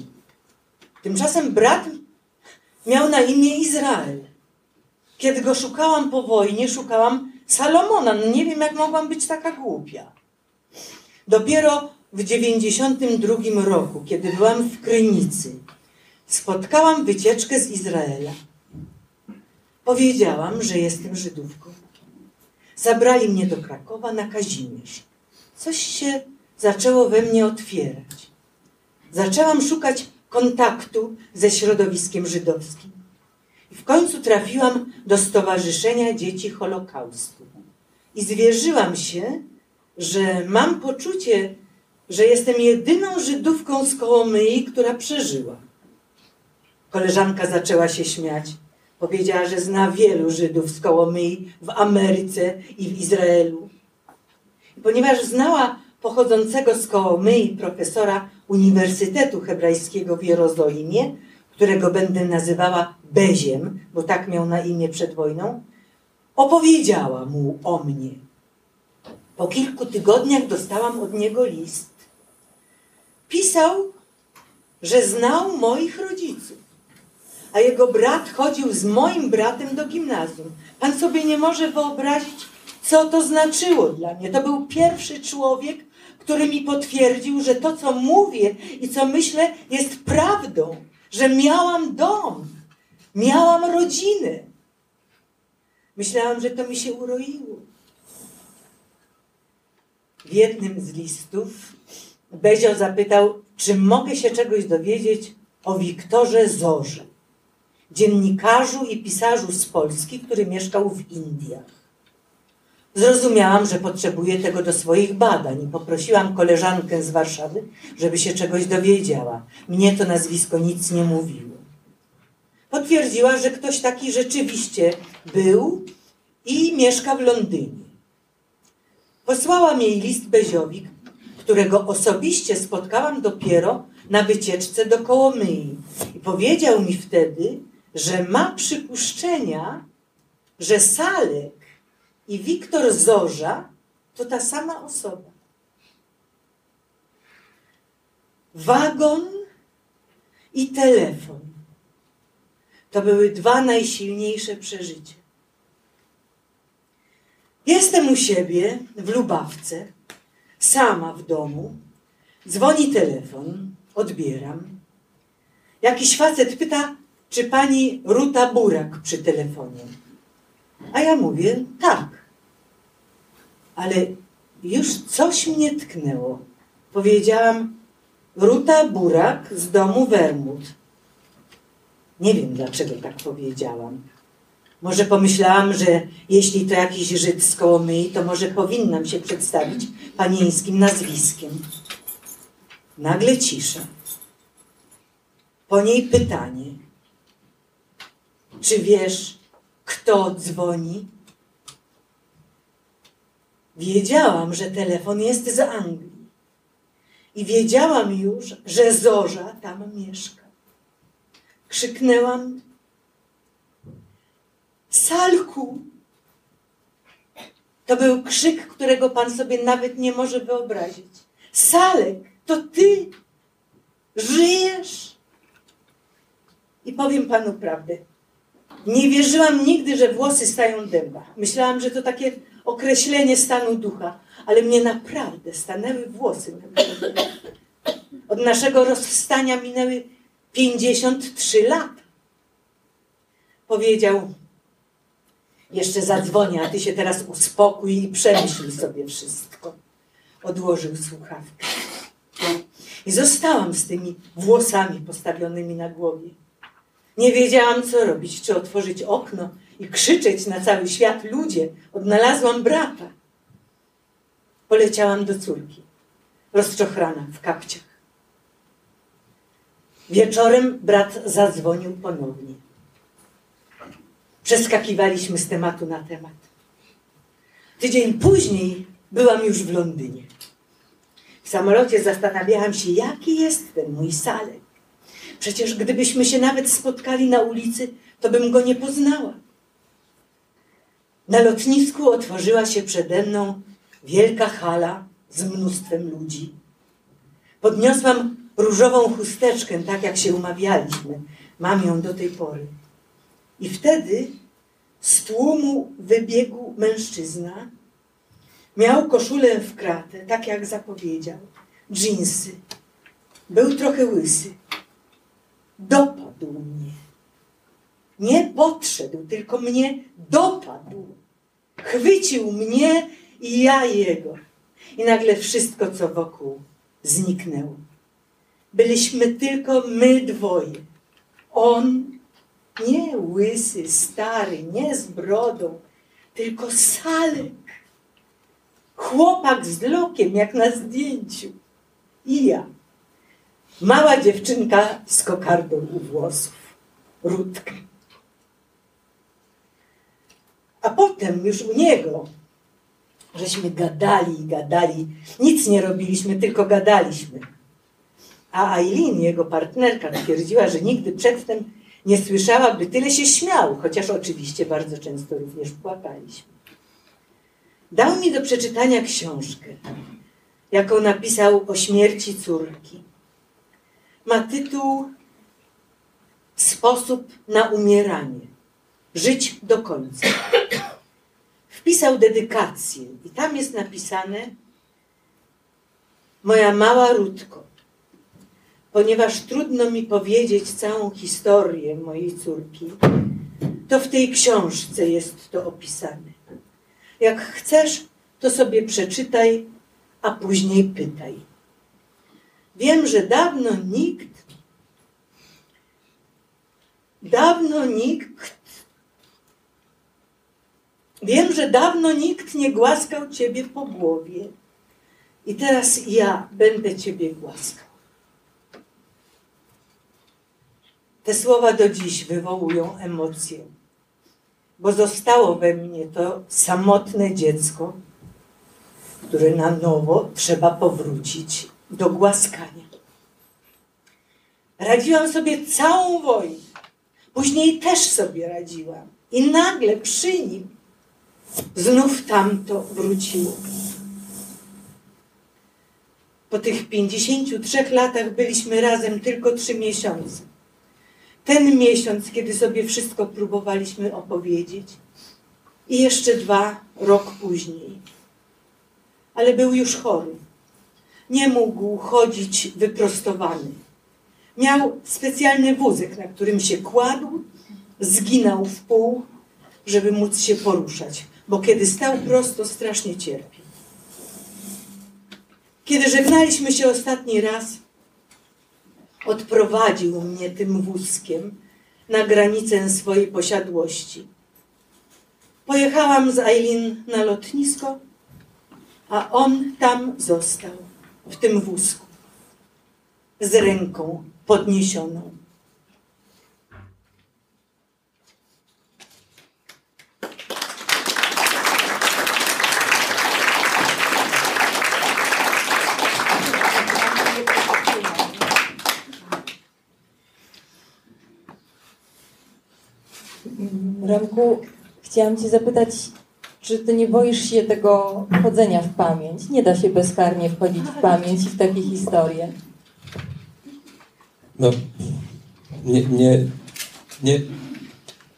Tymczasem brat miał na imię Izrael. Kiedy go szukałam po wojnie, szukałam Salomona. No nie wiem, jak mogłam być taka głupia. Dopiero w 92 roku, kiedy byłam w Krynicy, spotkałam wycieczkę z Izraela. Powiedziałam, że jestem Żydówką. Zabrali mnie do Krakowa na Kazimierz. Coś się zaczęło we mnie otwierać. Zaczęłam szukać kontaktu ze środowiskiem żydowskim. I w końcu trafiłam do Stowarzyszenia Dzieci Holokaustu. I zwierzyłam się, że mam poczucie, że jestem jedyną Żydówką z Kołomyi, która przeżyła. Koleżanka zaczęła się śmiać. Powiedziała, że zna wielu Żydów z Kołomyi w Ameryce i w Izraelu. Ponieważ znała pochodzącego z Kołomyi profesora Uniwersytetu Hebrajskiego w Jerozolimie, którego będę nazywała Beziem, bo tak miał na imię przed wojną, opowiedziała mu o mnie. Po kilku tygodniach dostałam od niego list. Pisał, że znał moich rodziców, a jego brat chodził z moim bratem do gimnazjum. Pan sobie nie może wyobrazić, co to znaczyło dla mnie. To był pierwszy człowiek, który mi potwierdził, że to, co mówię i co myślę, jest prawdą, że miałam dom, Miałam rodzinę. Myślałam, że to mi się uroiło. W jednym z listów Bezio zapytał, czy mogę się czegoś dowiedzieć o Wiktorze Zorze, dziennikarzu i pisarzu z Polski, który mieszkał w Indiach. Zrozumiałam, że potrzebuję tego do swoich badań i poprosiłam koleżankę z Warszawy, żeby się czegoś dowiedziała. Mnie to nazwisko nic nie mówiło. Potwierdziła, że ktoś taki rzeczywiście był i mieszka w Londynie. Posłałam jej list Beziowi, którego osobiście spotkałam dopiero na wycieczce do Kołomyi. I powiedział mi wtedy, że ma przypuszczenia, że Salek i Wiktor Zorza to ta sama osoba. Wagon i telefon. To były dwa najsilniejsze przeżycia. Jestem u siebie w Lubawce, sama w domu. Dzwoni telefon, odbieram. Jakiś facet pyta, czy pani Ruta Burak przy telefonie. A ja mówię, tak. Ale już coś mnie tknęło. Powiedziałam, Ruta Burak z domu Wermut. Nie wiem, dlaczego tak powiedziałam. Może pomyślałam, że jeśli to jakiś Żyd z Kołomyi, to może powinnam się przedstawić panieńskim nazwiskiem. Nagle cisza. Po niej pytanie. Czy wiesz, kto dzwoni? Wiedziałam, że telefon jest z Anglii. I wiedziałam już, że Zorza tam mieszka. Krzyknęłam Salku! To był krzyk, którego pan sobie nawet nie może wyobrazić. Salek, to ty żyjesz? I powiem panu prawdę. Nie wierzyłam nigdy, że włosy stają dęba. Myślałam, że to takie określenie stanu ducha, ale mnie naprawdę stanęły włosy. Od naszego rozstania minęły 53 lata. Powiedział, jeszcze zadzwonię, a ty się teraz uspokój i przemyśl sobie wszystko. Odłożył słuchawkę. I zostałam z tymi włosami postawionymi na głowie. Nie wiedziałam, co robić, czy otworzyć okno i krzyczeć na cały świat ludzie. Odnalazłam brata. Poleciałam do córki, rozczochrana w kapciach. Wieczorem brat zadzwonił ponownie. Przeskakiwaliśmy z tematu na temat. Tydzień później byłam już w Londynie. W samolocie zastanawiałam się, jaki jest ten mój Salek. Przecież gdybyśmy się nawet spotkali na ulicy, to bym go nie poznała. Na lotnisku otworzyła się przede mną wielka hala z mnóstwem ludzi. Podniosłam różową chusteczkę, tak jak się umawialiśmy. Mam ją do tej pory. I wtedy z tłumu wybiegł mężczyzna. Miał koszulę w kratę, tak jak zapowiedział. Dżinsy. Był trochę łysy. Dopadł mnie. Nie podszedł, tylko mnie dopadł. Chwycił mnie i ja jego. I nagle wszystko, co wokół, zniknęło. Byliśmy tylko my dwoje. On nie łysy, stary, nie z brodą, tylko Salek. Chłopak z lokiem, jak na zdjęciu. I ja. Mała dziewczynka z kokardą u włosów. Rudka. A potem już u niego, żeśmy gadali i gadali. Nic nie robiliśmy, tylko gadaliśmy. A Aileen, jego partnerka, twierdziła, że nigdy przedtem nie słyszała, by tyle się śmiał, chociaż oczywiście bardzo często również płakaliśmy. Dał mi do przeczytania książkę, jaką napisał o śmierci córki. Ma tytuł Sposób na umieranie. Żyć do końca. Wpisał dedykację i tam jest napisane Moja mała Rutko, ponieważ trudno mi powiedzieć całą historię mojej córki, to w tej książce jest to opisane. Jak chcesz, to sobie przeczytaj, a później pytaj. Wiem, że dawno nikt, dawno nikt, wiem, że dawno nikt nie głaskał ciebie po głowie. I teraz ja będę ciebie głaskał. Te słowa do dziś wywołują emocje, bo zostało we mnie to samotne dziecko, które na nowo trzeba powrócić do głaskania. Radziłam sobie całą wojnę. Później też sobie radziłam. I nagle przy nim znów tamto wróciło. Po tych 53 latach byliśmy razem tylko trzy miesiące. Ten miesiąc, kiedy sobie wszystko próbowaliśmy opowiedzieć, i jeszcze dwa, rok później. Ale był już chory. Nie mógł chodzić wyprostowany. Miał specjalny wózek, na którym się kładł, zginął w pół, żeby móc się poruszać, bo kiedy stał prosto, strasznie cierpiał. Kiedy żegnaliśmy się ostatni raz, odprowadził mnie tym wózkiem na granicę swojej posiadłości. Pojechałam z Eileen na lotnisko, a on tam został, w tym wózku, z ręką podniesioną. Remku, chciałam Cię zapytać, czy Ty nie boisz się tego wchodzenia w pamięć? Nie da się bezkarnie wchodzić w pamięć i w takie historie. No, nie, nie, nie,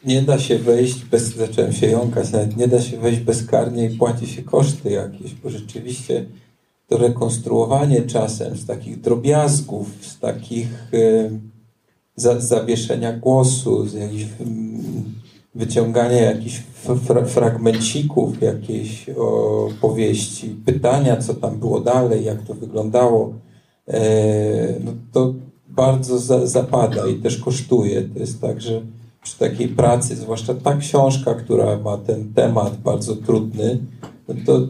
nie da się wejść bez, zacząłem się jąkać, nawet nie da się wejść bezkarnie i płaci się koszty jakieś, bo rzeczywiście to rekonstruowanie czasem z takich drobiazgów, z takich e, za, zawieszenia głosu, z jakichś mm, wyciągania jakichś fra, fragmencików jakiejś opowieści, pytania, co tam było dalej, jak to wyglądało, e, no to bardzo za, zapada i też kosztuje. To jest tak, że przy takiej pracy, zwłaszcza ta książka, która ma ten temat bardzo trudny, no to,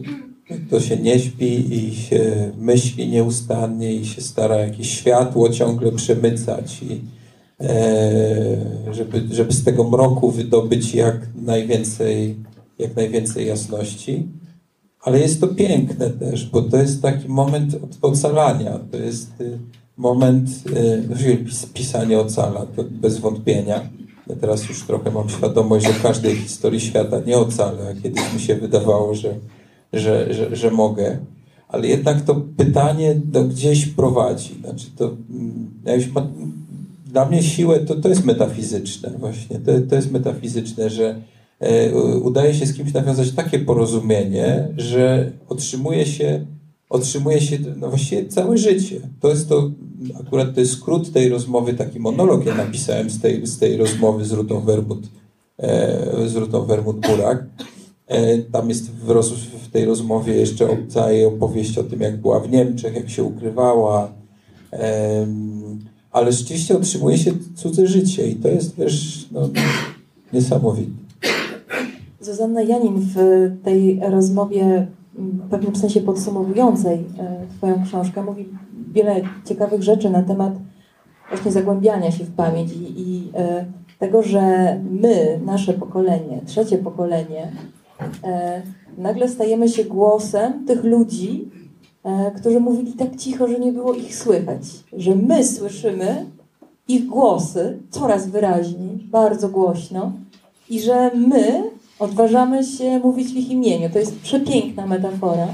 to się nie śpi i się myśli nieustannie i się stara jakieś światło ciągle przemycać i żeby, żeby z tego mroku wydobyć jak najwięcej, jak najwięcej jasności. Ale jest to piękne też, bo to jest taki moment ocalania. To jest y, moment y, pisania ocala, bez wątpienia. Ja teraz już trochę mam świadomość, że każdej historii świata nie ocalę, a kiedyś mi się wydawało, że, że, że, że mogę. Ale jednak to pytanie do gdzieś prowadzi. Znaczy to, mm, ja już ma, dla mnie siłę to, to jest metafizyczne właśnie. To, to jest metafizyczne, że e, udaje się z kimś nawiązać takie porozumienie, że otrzymuje się otrzymuje się no właściwie całe życie. To jest to, akurat to jest skrót tej rozmowy, taki monolog ja napisałem z tej, z tej rozmowy z Rutą Wermut, e, z Rutą Wermut-Burak. E, tam jest w, roz, w, tej rozmowie jeszcze cała jej opowieść o tym, jak była w Niemczech, jak się ukrywała. Ale rzeczywiście otrzymuje się cudze życie i to jest też no, niesamowite. Zuzanna Janin w tej rozmowie w pewnym sensie podsumowującej e, Twoją książkę mówi wiele ciekawych rzeczy na temat właśnie zagłębiania się w pamięć i, i e, tego, że my, nasze pokolenie, trzecie pokolenie, e, nagle stajemy się głosem tych ludzi, którzy mówili tak cicho, że nie było ich słychać. Że my słyszymy ich głosy coraz wyraźniej, bardzo głośno i że my Odważamy się mówić w ich imieniu. To jest przepiękna metafora.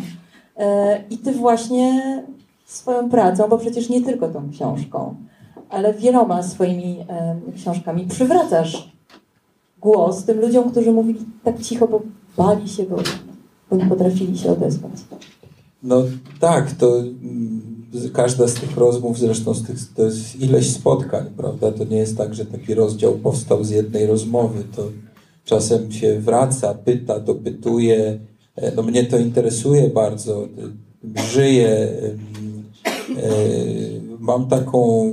E, I ty właśnie swoją pracą, bo przecież nie tylko tą książką, ale wieloma swoimi e, książkami przywracasz głos tym ludziom, którzy mówili tak cicho, bo bali się, bo, bo nie potrafili się odezwać. No tak, to mm, każda z tych rozmów, zresztą z tych, to jest ileś spotkań, prawda? To nie jest tak, że taki rozdział powstał z jednej rozmowy. To czasem się wraca, pyta, dopytuje. E, No mnie to interesuje bardzo. Żyję. e, Mam taką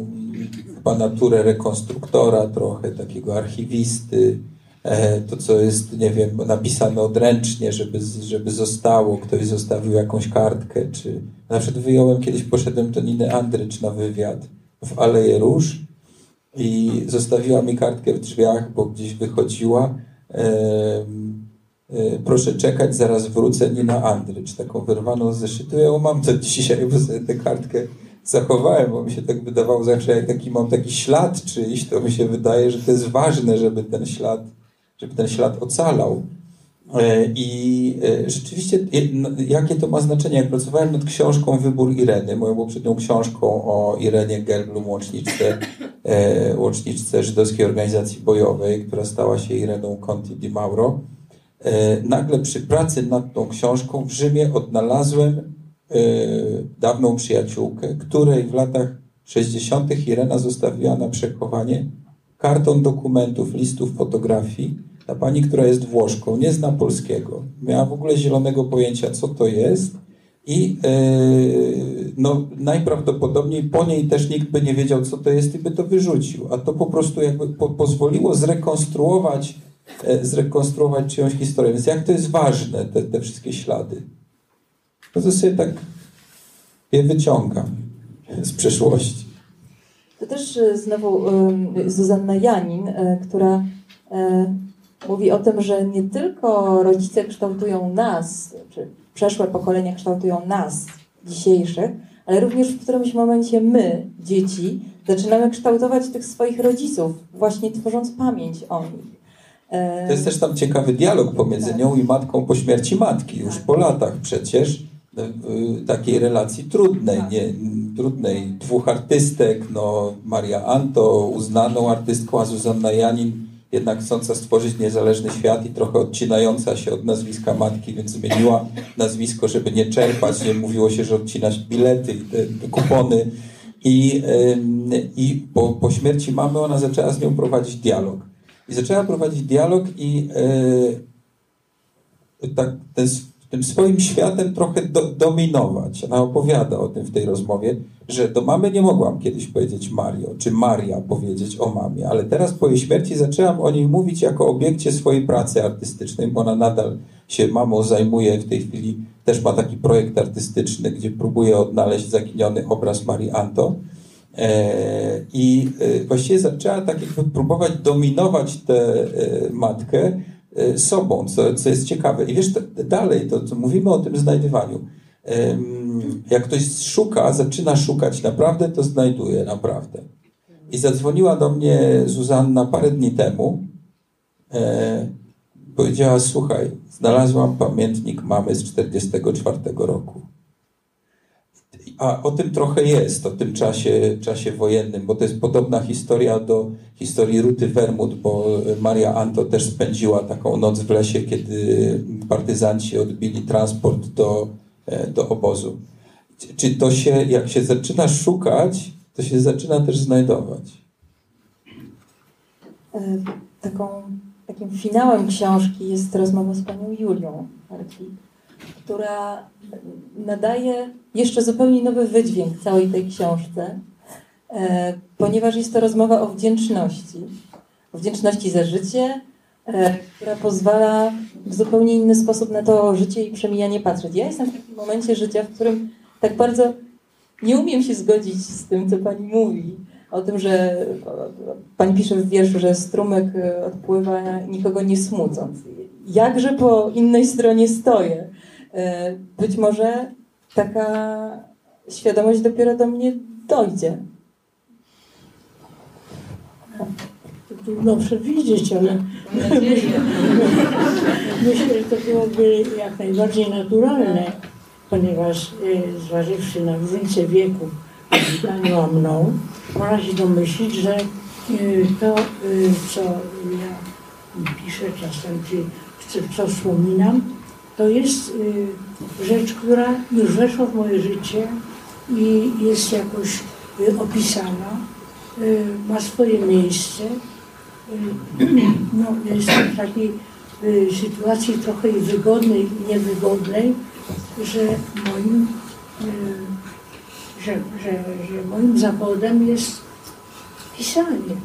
chyba naturę rekonstruktora trochę, takiego archiwisty. E, To, co jest, nie wiem, napisane odręcznie, żeby, żeby zostało, ktoś zostawił jakąś kartkę, czy na przykład wyjąłem, kiedyś poszedłem do Niny Andrycz na wywiad w Aleje Róż i zostawiła mi kartkę w drzwiach, bo gdzieś wychodziła. E, Proszę czekać, zaraz wrócę, Nina Andrycz. Taką wyrwaną z zeszytu. Ja mam do dzisiaj, bo sobie tę kartkę zachowałem, bo mi się tak wydawało zawsze, jak taki mam taki ślad czyjś, to mi się wydaje, że to jest ważne, żeby ten ślad, żeby ten ślad ocalał. E, I e, rzeczywiście, jakie to ma znaczenie? Jak pracowałem nad książką Wybór Ireny, moją poprzednią książką o Irenie Gelblum, łączniczce, e, łączniczce żydowskiej organizacji bojowej, która stała się Ireną Conti di Mauro, nagle przy pracy nad tą książką w Rzymie odnalazłem dawną przyjaciółkę, której w latach 60. Irena zostawiła na przechowanie karton dokumentów, listów, fotografii. Ta pani, która jest Włoszką, nie zna polskiego, miała w ogóle zielonego pojęcia, co to jest. I e, no, najprawdopodobniej po niej też nikt by nie wiedział, co to jest i by to wyrzucił. A to po prostu jakby po, pozwoliło zrekonstruować, e, zrekonstruować czyjąś historię. Więc jak to jest ważne, te, te wszystkie ślady. No to sobie tak je wyciągam z przeszłości. To też e, znowu Zuzanna Janin, e, która e, mówi o tym, że nie tylko rodzice kształtują nas, czy przeszłe pokolenia kształtują nas, dzisiejszych, ale również w którymś momencie my, dzieci, zaczynamy kształtować tych swoich rodziców, właśnie tworząc pamięć o nich. To jest też tam ciekawy dialog pomiędzy nią i matką po śmierci matki, już po latach przecież, takiej relacji trudnej, nie, trudnej. Dwóch artystek, no Maria Anto, uznaną artystką, a Zuzanna Janin, jednak chcąca stworzyć niezależny świat i trochę odcinająca się od nazwiska matki, więc zmieniła nazwisko, żeby nie czerpać. Nie mówiło się, że odcinać bilety i kupony. I, i po, po śmierci mamy ona zaczęła z nią prowadzić dialog. I zaczęła prowadzić dialog i e, tak ten, tym swoim światem trochę do, dominować. Ona opowiada o tym w tej rozmowie, że do mamy nie mogłam kiedyś powiedzieć Mario, czy Maria powiedzieć o mamie, ale teraz po jej śmierci zaczęłam o niej mówić jako obiekcie swojej pracy artystycznej, bo ona nadal się mamą zajmuje w tej chwili, też ma taki projekt artystyczny, gdzie próbuje odnaleźć zaginiony obraz Marii Anto. E, I e, właściwie zaczęła tak jakby próbować dominować tę e, matkę sobą, co, co jest ciekawe. I wiesz, dalej, to, to mówimy o tym znajdywaniu. Jak ktoś szuka, zaczyna szukać naprawdę, to znajduje naprawdę. I zadzwoniła do mnie Zuzanna parę dni temu. E, powiedziała, słuchaj, znalazłam pamiętnik mamy z 44 roku. A o tym trochę jest, o tym czasie, czasie wojennym, bo to jest podobna historia do historii Ruty Wermut, bo Maria Anto też spędziła taką noc w lesie, kiedy partyzanci odbili transport do, e, do obozu. Czy- to się, jak się zaczyna szukać, to się zaczyna też znajdować. E, taką, takim finałem książki jest rozmowa z panią Julią która nadaje jeszcze zupełnie nowy wydźwięk całej tej książce, e, ponieważ jest to rozmowa o wdzięczności. O wdzięczności za życie, e, która pozwala w zupełnie inny sposób na to życie i przemijanie patrzeć. Ja jestem w takim momencie życia, w którym tak bardzo nie umiem się zgodzić z tym, co pani mówi. O tym, że pani pisze w wierszu, że strumyk e, odpływa nikogo nie smucąc. Jakże po innej stronie stoję. E, Być może taka świadomość dopiero do mnie dojdzie. Trudno przewidzieć, ale myślę, że to byłoby jak najbardziej naturalne, ponieważ e, zważywszy na różnicę wieku Panią a mną, można się domyślić, że e, to, e, co ja piszę czasem, czy czy co wspominam, to jest y, rzecz, która już weszła w moje życie i jest jakoś y, opisana, y, ma swoje miejsce. No, jestem w takiej sytuacji trochę wygodnej i niewygodnej, że moim, że, że, że moim zawodem jest pisanie.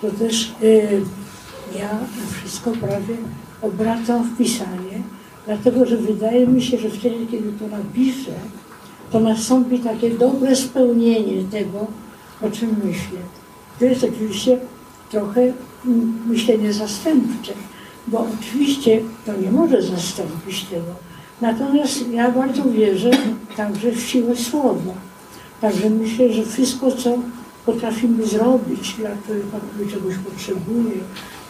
To też ja wszystko prawie obracam w pisanie, dlatego że wydaje mi się, że wtedy, kiedy to napiszę, to nastąpi takie dobre spełnienie tego, o czym myślę. To jest oczywiście trochę mm, myślenie zastępcze, bo oczywiście to nie może zastąpić tego. Natomiast ja bardzo wierzę także w siłę słowa. Także myślę, że wszystko, co potrafimy zrobić dla człowieka, który czegoś potrzebuje,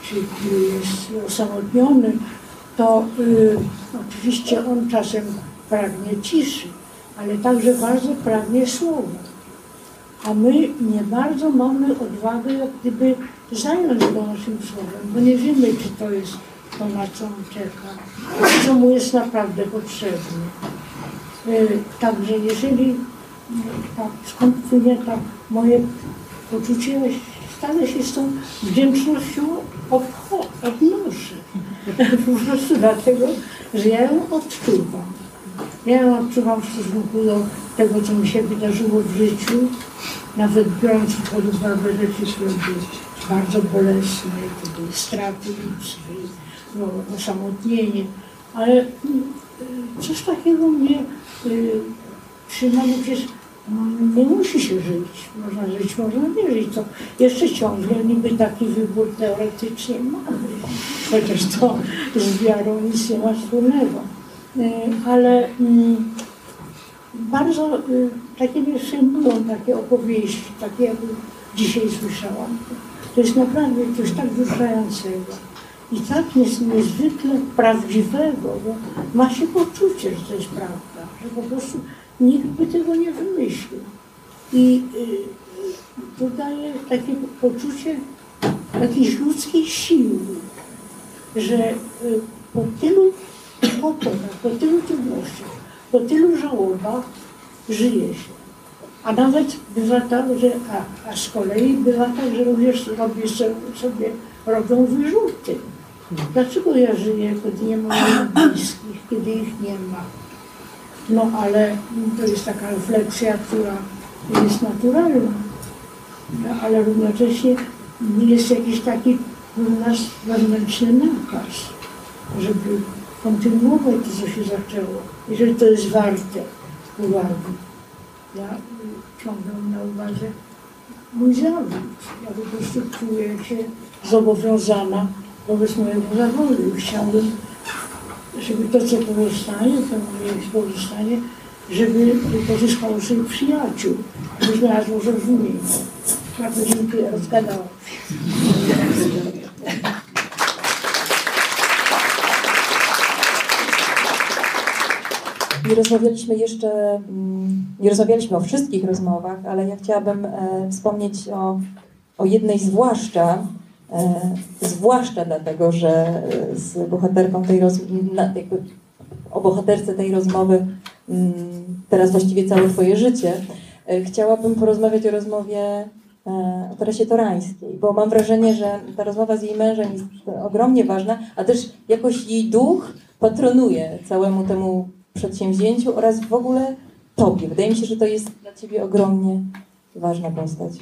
czy jest osamotniony, to y, oczywiście on czasem pragnie ciszy, ale także bardzo pragnie słowa. A my nie bardzo mamy odwagę jak gdyby zająć go naszym słowem, bo nie wiemy, czy to jest to, na co on czeka, co mu jest naprawdę potrzebne. Y, także jeżeli tak, skąd płynie to moje poczucie, stale się z tą wdzięcznością odnoszę. Po prostu dlatego, że ja ją odczuwam. Ja ją odczuwam w stosunku do tego, co mi się wydarzyło w życiu, nawet biorąc pod uwagę rzeczy, które były bardzo bolesne, straty no, osamotnienie, ale y, coś takiego mnie y, przecież nie musi się żyć. Można żyć, można nie żyć. To jeszcze ciągle niby taki wybór teoretycznie mamy, chociaż to z wiarą nic nie ma wspólnego. E, ale mm, bardzo y, takie mnie przejmują takie opowieści, takie jak dzisiaj słyszałam. To jest naprawdę coś tak wzruszającego i tak niezwykle prawdziwego, bo ma się poczucie, że to jest prawda, że po prostu nikt by tego nie wymyślił. I y, to daje takie poczucie jakiejś ludzkiej siły, że y, po tylu kłopotach, po tylu trudnościach, po tylu żałobach żyje się. A nawet bywa tak, że, a, a z kolei bywa tak, że również robię sobie, robią wyrzuty. Dlaczego ja żyję, kiedy nie mam bliskich, kiedy ich nie ma? No ale to jest taka refleksja, która jest naturalna, ale równocześnie jest jakiś taki nasz wewnętrzny nakaz, żeby kontynuować to, co się zaczęło, jeżeli to jest warte uwagi. Ja ciągle na uwadze mój zawód. Ja po prostu czuję się zobowiązana wobec mojego zawodu chciałbym żeby to, co pozostanie, to moje pozostanie, żeby pozyskało sobie przyjaciół, żeby znalazło zrozumienie. Bardzo dziękuję, rozgadałam. Nie rozmawialiśmy jeszcze, mm, nie rozmawialiśmy o wszystkich rozmowach, ale ja chciałabym e, wspomnieć o, o jednej zwłaszcza, zwłaszcza dlatego, że e, z bohaterką tej rozmowy, o bohaterce tej rozmowy mm, teraz właściwie całe Twoje życie, e, chciałabym porozmawiać o rozmowie o Teresie Torańskiej, bo mam wrażenie, że ta rozmowa z jej mężem jest ogromnie ważna, a też jakoś jej duch patronuje całemu temu przedsięwzięciu oraz w ogóle Tobie. Wydaje mi się, że to jest dla Ciebie ogromnie ważna postać.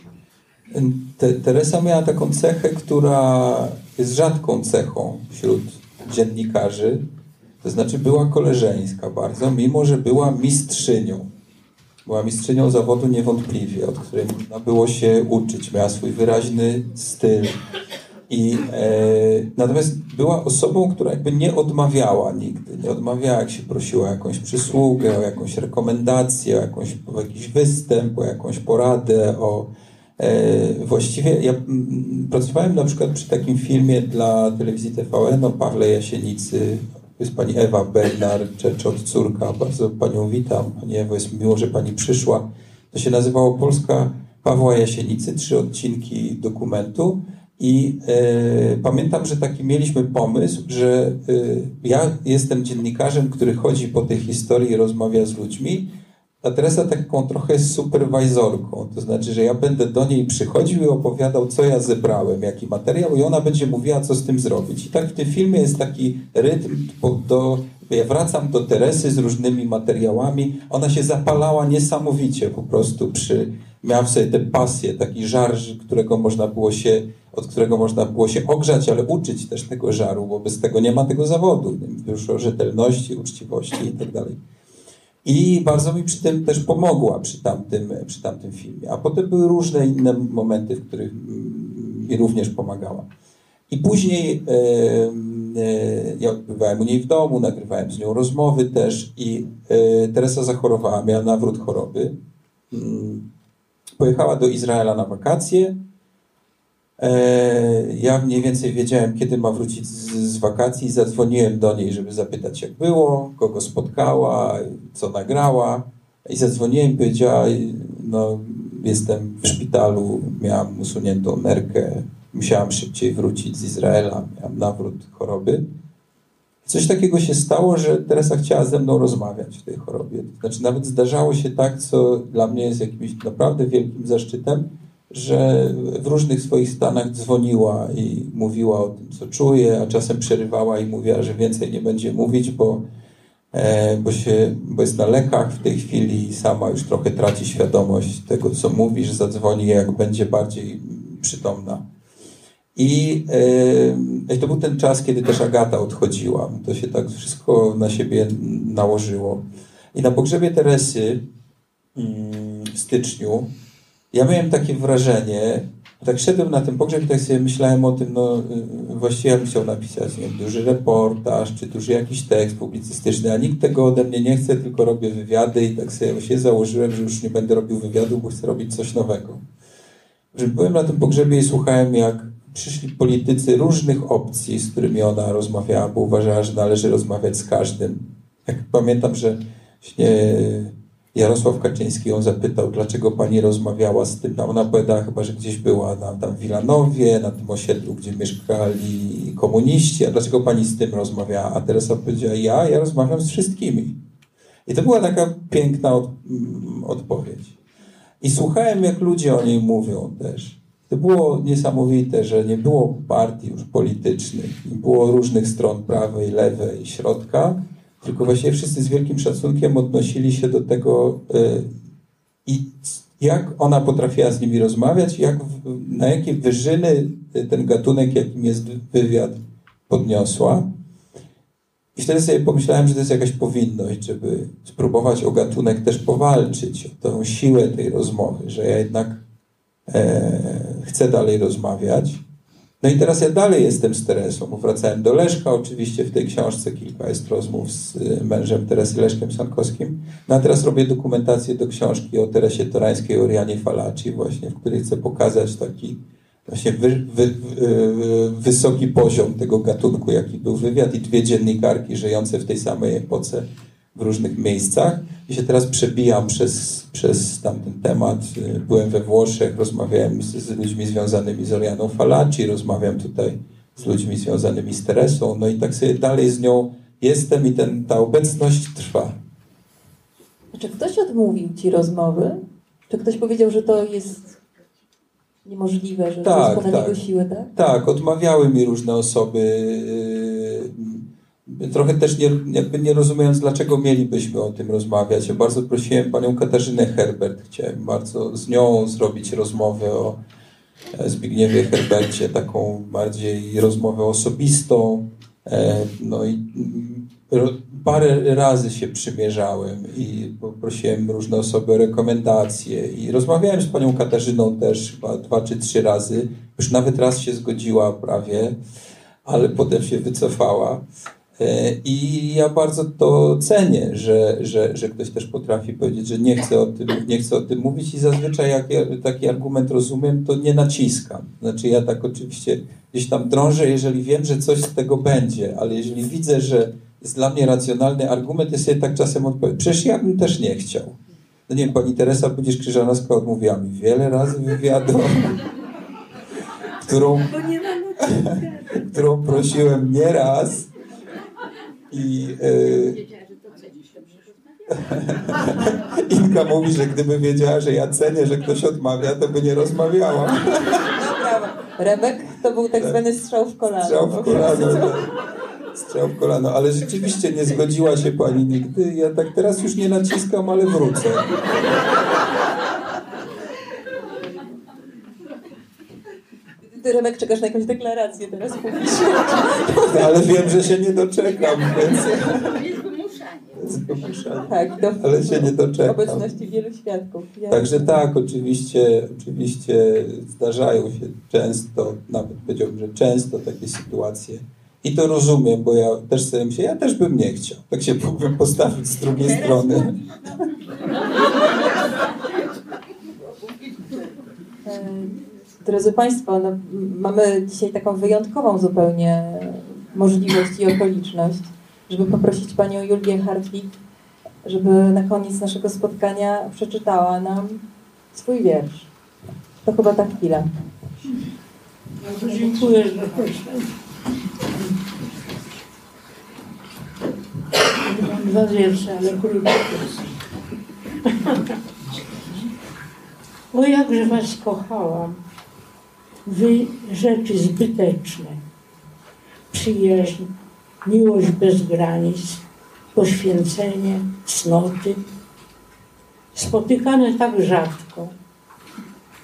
Te, Teresa miała taką cechę, która jest rzadką cechą wśród dziennikarzy. To znaczy była koleżeńska bardzo, mimo że była mistrzynią. Była mistrzynią zawodu niewątpliwie, od której można było się uczyć. Miała swój wyraźny styl. I, e, natomiast była osobą, która jakby nie odmawiała nigdy. Nie odmawiała, jak się prosiła o jakąś przysługę, o jakąś rekomendację, o, jakąś, o jakiś występ, o jakąś poradę, o, właściwie ja pracowałem na przykład przy takim filmie dla telewizji TVN o Pawle Jasienicy. Jest pani Ewa Bednar, Czeczot, córka. Bardzo panią witam. Pani Ewo, jest miło, że pani przyszła. To się nazywało Polska Pawła Jasienicy, trzy odcinki dokumentu. I e, pamiętam, że taki mieliśmy pomysł, że e, ja jestem dziennikarzem, który chodzi po tej historii i rozmawia z ludźmi, a Teresa taką trochę superwajzorką. To znaczy, że ja będę do niej przychodził i opowiadał, co ja zebrałem, jaki materiał, i ona będzie mówiła, co z tym zrobić. I tak w tym filmie jest taki rytm do. Ja wracam do Teresy z różnymi materiałami. Ona się zapalała niesamowicie po prostu przy. Miała w sobie tę pasję, taki żar, którego można było się od którego można było się ogrzać, ale uczyć też tego żaru, bo bez tego nie ma tego zawodu. Już o rzetelności, uczciwości i tak. I bardzo mi przy tym też pomogła przy tamtym, przy tamtym filmie. A potem były różne inne momenty, w których mi również pomagała. I później e, e, ja odbywałem u niej w domu, nagrywałem z nią rozmowy też i e, Teresa zachorowała, miała nawrót choroby. Mm, pojechała do Izraela na wakacje ja mniej więcej wiedziałem, kiedy ma wrócić z, z, wakacji. Zadzwoniłem do niej, żeby zapytać, jak było, kogo spotkała, co nagrała. I zadzwoniłem powiedziała, no jestem w szpitalu, miałam usuniętą nerkę, musiałam szybciej wrócić z Izraela, miałam nawrót choroby. Coś takiego się stało, że Teresa chciała ze mną rozmawiać w tej chorobie. Znaczy nawet zdarzało się tak, co dla mnie jest jakimś naprawdę wielkim zaszczytem, że w różnych swoich stanach dzwoniła i mówiła o tym, co czuje, a czasem przerywała i mówiła, że więcej nie będzie mówić, bo, e, bo, się, bo jest na lekach w tej chwili i sama już trochę traci świadomość tego, co mówisz, zadzwoni, jak będzie bardziej przytomna. I e, to był ten czas, kiedy też Agata odchodziła. To się tak wszystko na siebie nałożyło. I na pogrzebie Teresy mm, w styczniu ja miałem takie wrażenie, tak szedłem na ten pogrzeb i tak sobie myślałem o tym, no właściwie ja bym chciał napisać nie duży reportaż, czy duży jakiś tekst publicystyczny, a nikt tego ode mnie nie chce, tylko robię wywiady i tak sobie się założyłem, że już nie będę robił wywiadu, bo chcę robić coś nowego. Że byłem na tym pogrzebie i słuchałem, jak przyszli politycy różnych opcji, z którymi ona rozmawiała, bo uważała, że należy rozmawiać z każdym. Jak pamiętam, że właśnie Jarosław Kaczyński ją zapytał, dlaczego pani rozmawiała z tym. Ona powiedziała chyba, że gdzieś była na, tam w Wilanowie, na tym osiedlu, gdzie mieszkali komuniści, a dlaczego pani z tym rozmawiała? A Teresa powiedziała, ja, ja rozmawiam z wszystkimi. I to była taka piękna od, mm, odpowiedź. I słuchałem, jak ludzie o niej mówią też. To było niesamowite, że nie było partii już politycznych, nie było różnych stron prawej, lewej, środka, tylko właściwie wszyscy z wielkim szacunkiem odnosili się do tego, y, i jak ona potrafiła z nimi rozmawiać, jak, na jakie wyżyny ten gatunek, jakim jest wywiad, podniosła. I wtedy sobie pomyślałem, że to jest jakaś powinność, żeby spróbować o gatunek też powalczyć, o tą siłę tej rozmowy, że ja jednak e, chcę dalej rozmawiać. No i teraz ja dalej jestem z Teresą. Wracałem do Leszka, oczywiście w tej książce kilka jest rozmów z y, mężem Teresy Leszkiem Sankowskim. No a teraz robię dokumentację do książki o Teresie Torańskiej, o Rianie Falaci właśnie, w której chcę pokazać taki właśnie wy, wy, wy, wysoki poziom tego gatunku, jaki był wywiad i dwie dziennikarki żyjące w tej samej epoce w różnych miejscach i się teraz przebijam przez, przez tamten temat. Byłem we Włoszech, rozmawiałem z, z ludźmi związanymi z Orianą Falaci, rozmawiam tutaj z ludźmi związanymi z Teresą, no i tak sobie dalej z nią jestem i ten, ta obecność trwa. Czy ktoś odmówił Ci rozmowy? Czy ktoś powiedział, że to jest niemożliwe, że tak, to jest ponad tak. jego siłę, tak? Tak, odmawiały mi różne osoby trochę też nie, jakby nie rozumiejąc, dlaczego mielibyśmy o tym rozmawiać. Ja bardzo prosiłem panią Katarzynę Herbert, chciałem bardzo z nią zrobić rozmowę o e, Zbigniewie Herbercie, taką bardziej rozmowę osobistą. E, no i parę razy się przymierzałem i poprosiłem różne osoby o rekomendacje i rozmawiałem z panią Katarzyną też chyba dwa czy trzy razy. Już nawet raz się zgodziła prawie, ale potem się wycofała. E, I ja bardzo to cenię, że, że, że ktoś też potrafi powiedzieć, że nie chce o tym, nie chce o tym mówić i zazwyczaj jak ja taki argument rozumiem, to nie naciskam. Znaczy ja tak oczywiście gdzieś tam drążę, jeżeli wiem, że coś z tego będzie, ale jeżeli widzę, że jest dla mnie racjonalny argument, to sobie tak czasem odpowiem. Przecież ja bym też nie chciał. No nie wiem, pani Teresa Budzisz-Krzyżanowska odmówiła mi wiele razy wywiadu. którą, którą prosiłem nieraz i y, Inka mówi, że gdyby wiedziała, że ja cenię, że ktoś odmawia, to by nie rozmawiała. Remek to był tak zwany strzał w kolano. Strzał w kolano. tak. Strzał w kolano, ale rzeczywiście nie zgodziła się pani nigdy. Ja tak teraz już nie naciskam, ale wrócę. Ty, Remek, czekasz na jakąś deklarację teraz publicznie. No, ale wiem, że się nie doczekam, więc Jest wymuszanie. Tak, do Ale się nie doczekam. obecności wielu świadków. Ja- Także tak, oczywiście, oczywiście zdarzają się często, nawet powiedziałbym, że często takie sytuacje. I to rozumiem, bo ja też sobie myślę, ja też bym nie chciał. Tak się mógłbym postawić z drugiej strony. Drodzy Państwo, no, mamy dzisiaj taką wyjątkową zupełnie możliwość i okoliczność, żeby poprosić Panią Julię Hartwig, żeby na koniec naszego spotkania przeczytała nam swój wiersz. To chyba ta chwila. Bardzo dziękuję za zaproszenie. Mam dwa wiersze, ale krótkie. O jakże was kochałam, wy rzeczy zbyteczne, przyjaźń, miłość bez granic, poświęcenie, cnoty, spotykane tak rzadko,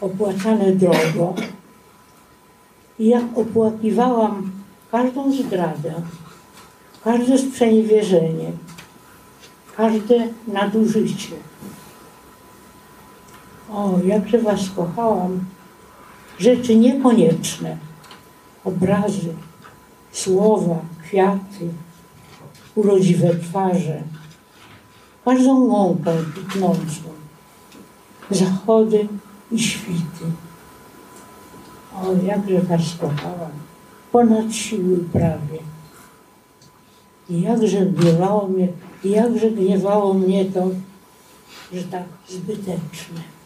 opłacane drogo, i jak opłakiwałam każdą zdradę, każde sprzeniewierzenie, każde nadużycie. O, jakże was kochałam. Rzeczy niekonieczne, obrazy, słowa, kwiaty, urodziwe twarze, każdą łąką kwitnącą, zachody i świty. O, jakże was kochałam, ponad siły prawie. I jakże gniewało mnie, i jakże gniewało mnie to, że tak zbyteczne.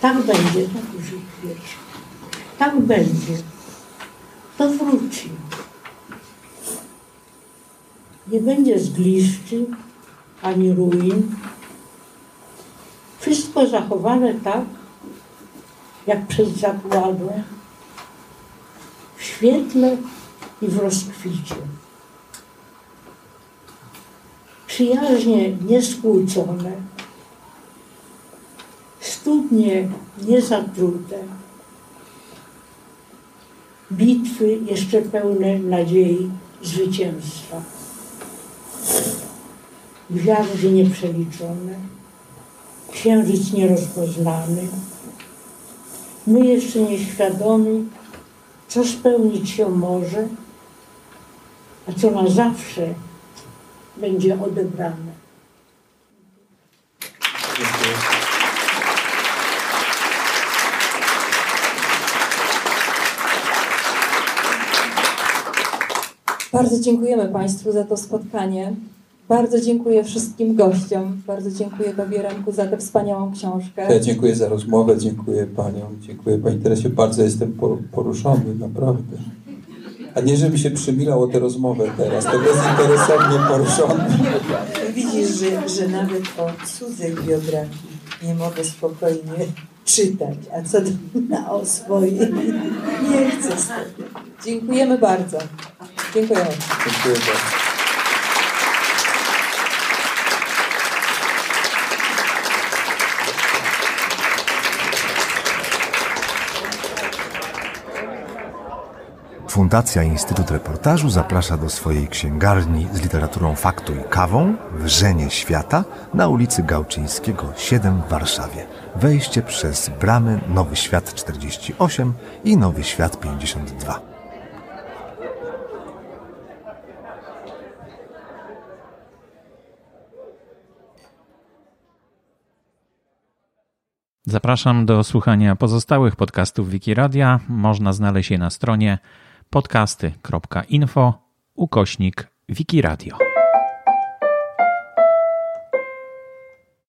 Tak będzie, tak już wiesz. Tak będzie. To wróci. Nie będzie zgliszczy ani ruin. Wszystko zachowane tak, jak przez zakładę, w świetle i w rozkwicie. Przyjaźnie nieskłócone, studnie niezatrute, bitwy jeszcze pełne nadziei zwycięstwa, gwiazdy nieprzeliczone, księżyc nierozpoznany, my jeszcze nieświadomi, co spełnić się może, a co na zawsze będzie odebrane. Bardzo dziękujemy Państwu za to spotkanie. Bardzo dziękuję wszystkim gościom. Bardzo dziękuję Tobie, Remku, za tę wspaniałą książkę. Ja dziękuję za rozmowę, dziękuję paniom, dziękuję pani Teresie. Bardzo jestem por- poruszony, naprawdę. A nie, żeby się przymilał o tę rozmowę teraz, to bezinteresownie poruszony. Widzisz, że, że nawet o cudzej biografii nie mogę spokojnie czytać, a co do, na o swojej nie chcę sobie. Dziękujemy bardzo. Dziękujemy. Dziękuję bardzo. Fundacja Instytut Reportażu zaprasza do swojej księgarni z literaturą faktu i kawą w Żenie Świata na ulicy Gałczyńskiego 7 w Warszawie. Wejście przez bramy Nowy Świat 48 i Nowy Świat 52. Zapraszam do słuchania pozostałych podcastów Wikiradia. Można znaleźć je na stronie podcasty.info ukośnik Wikiradio.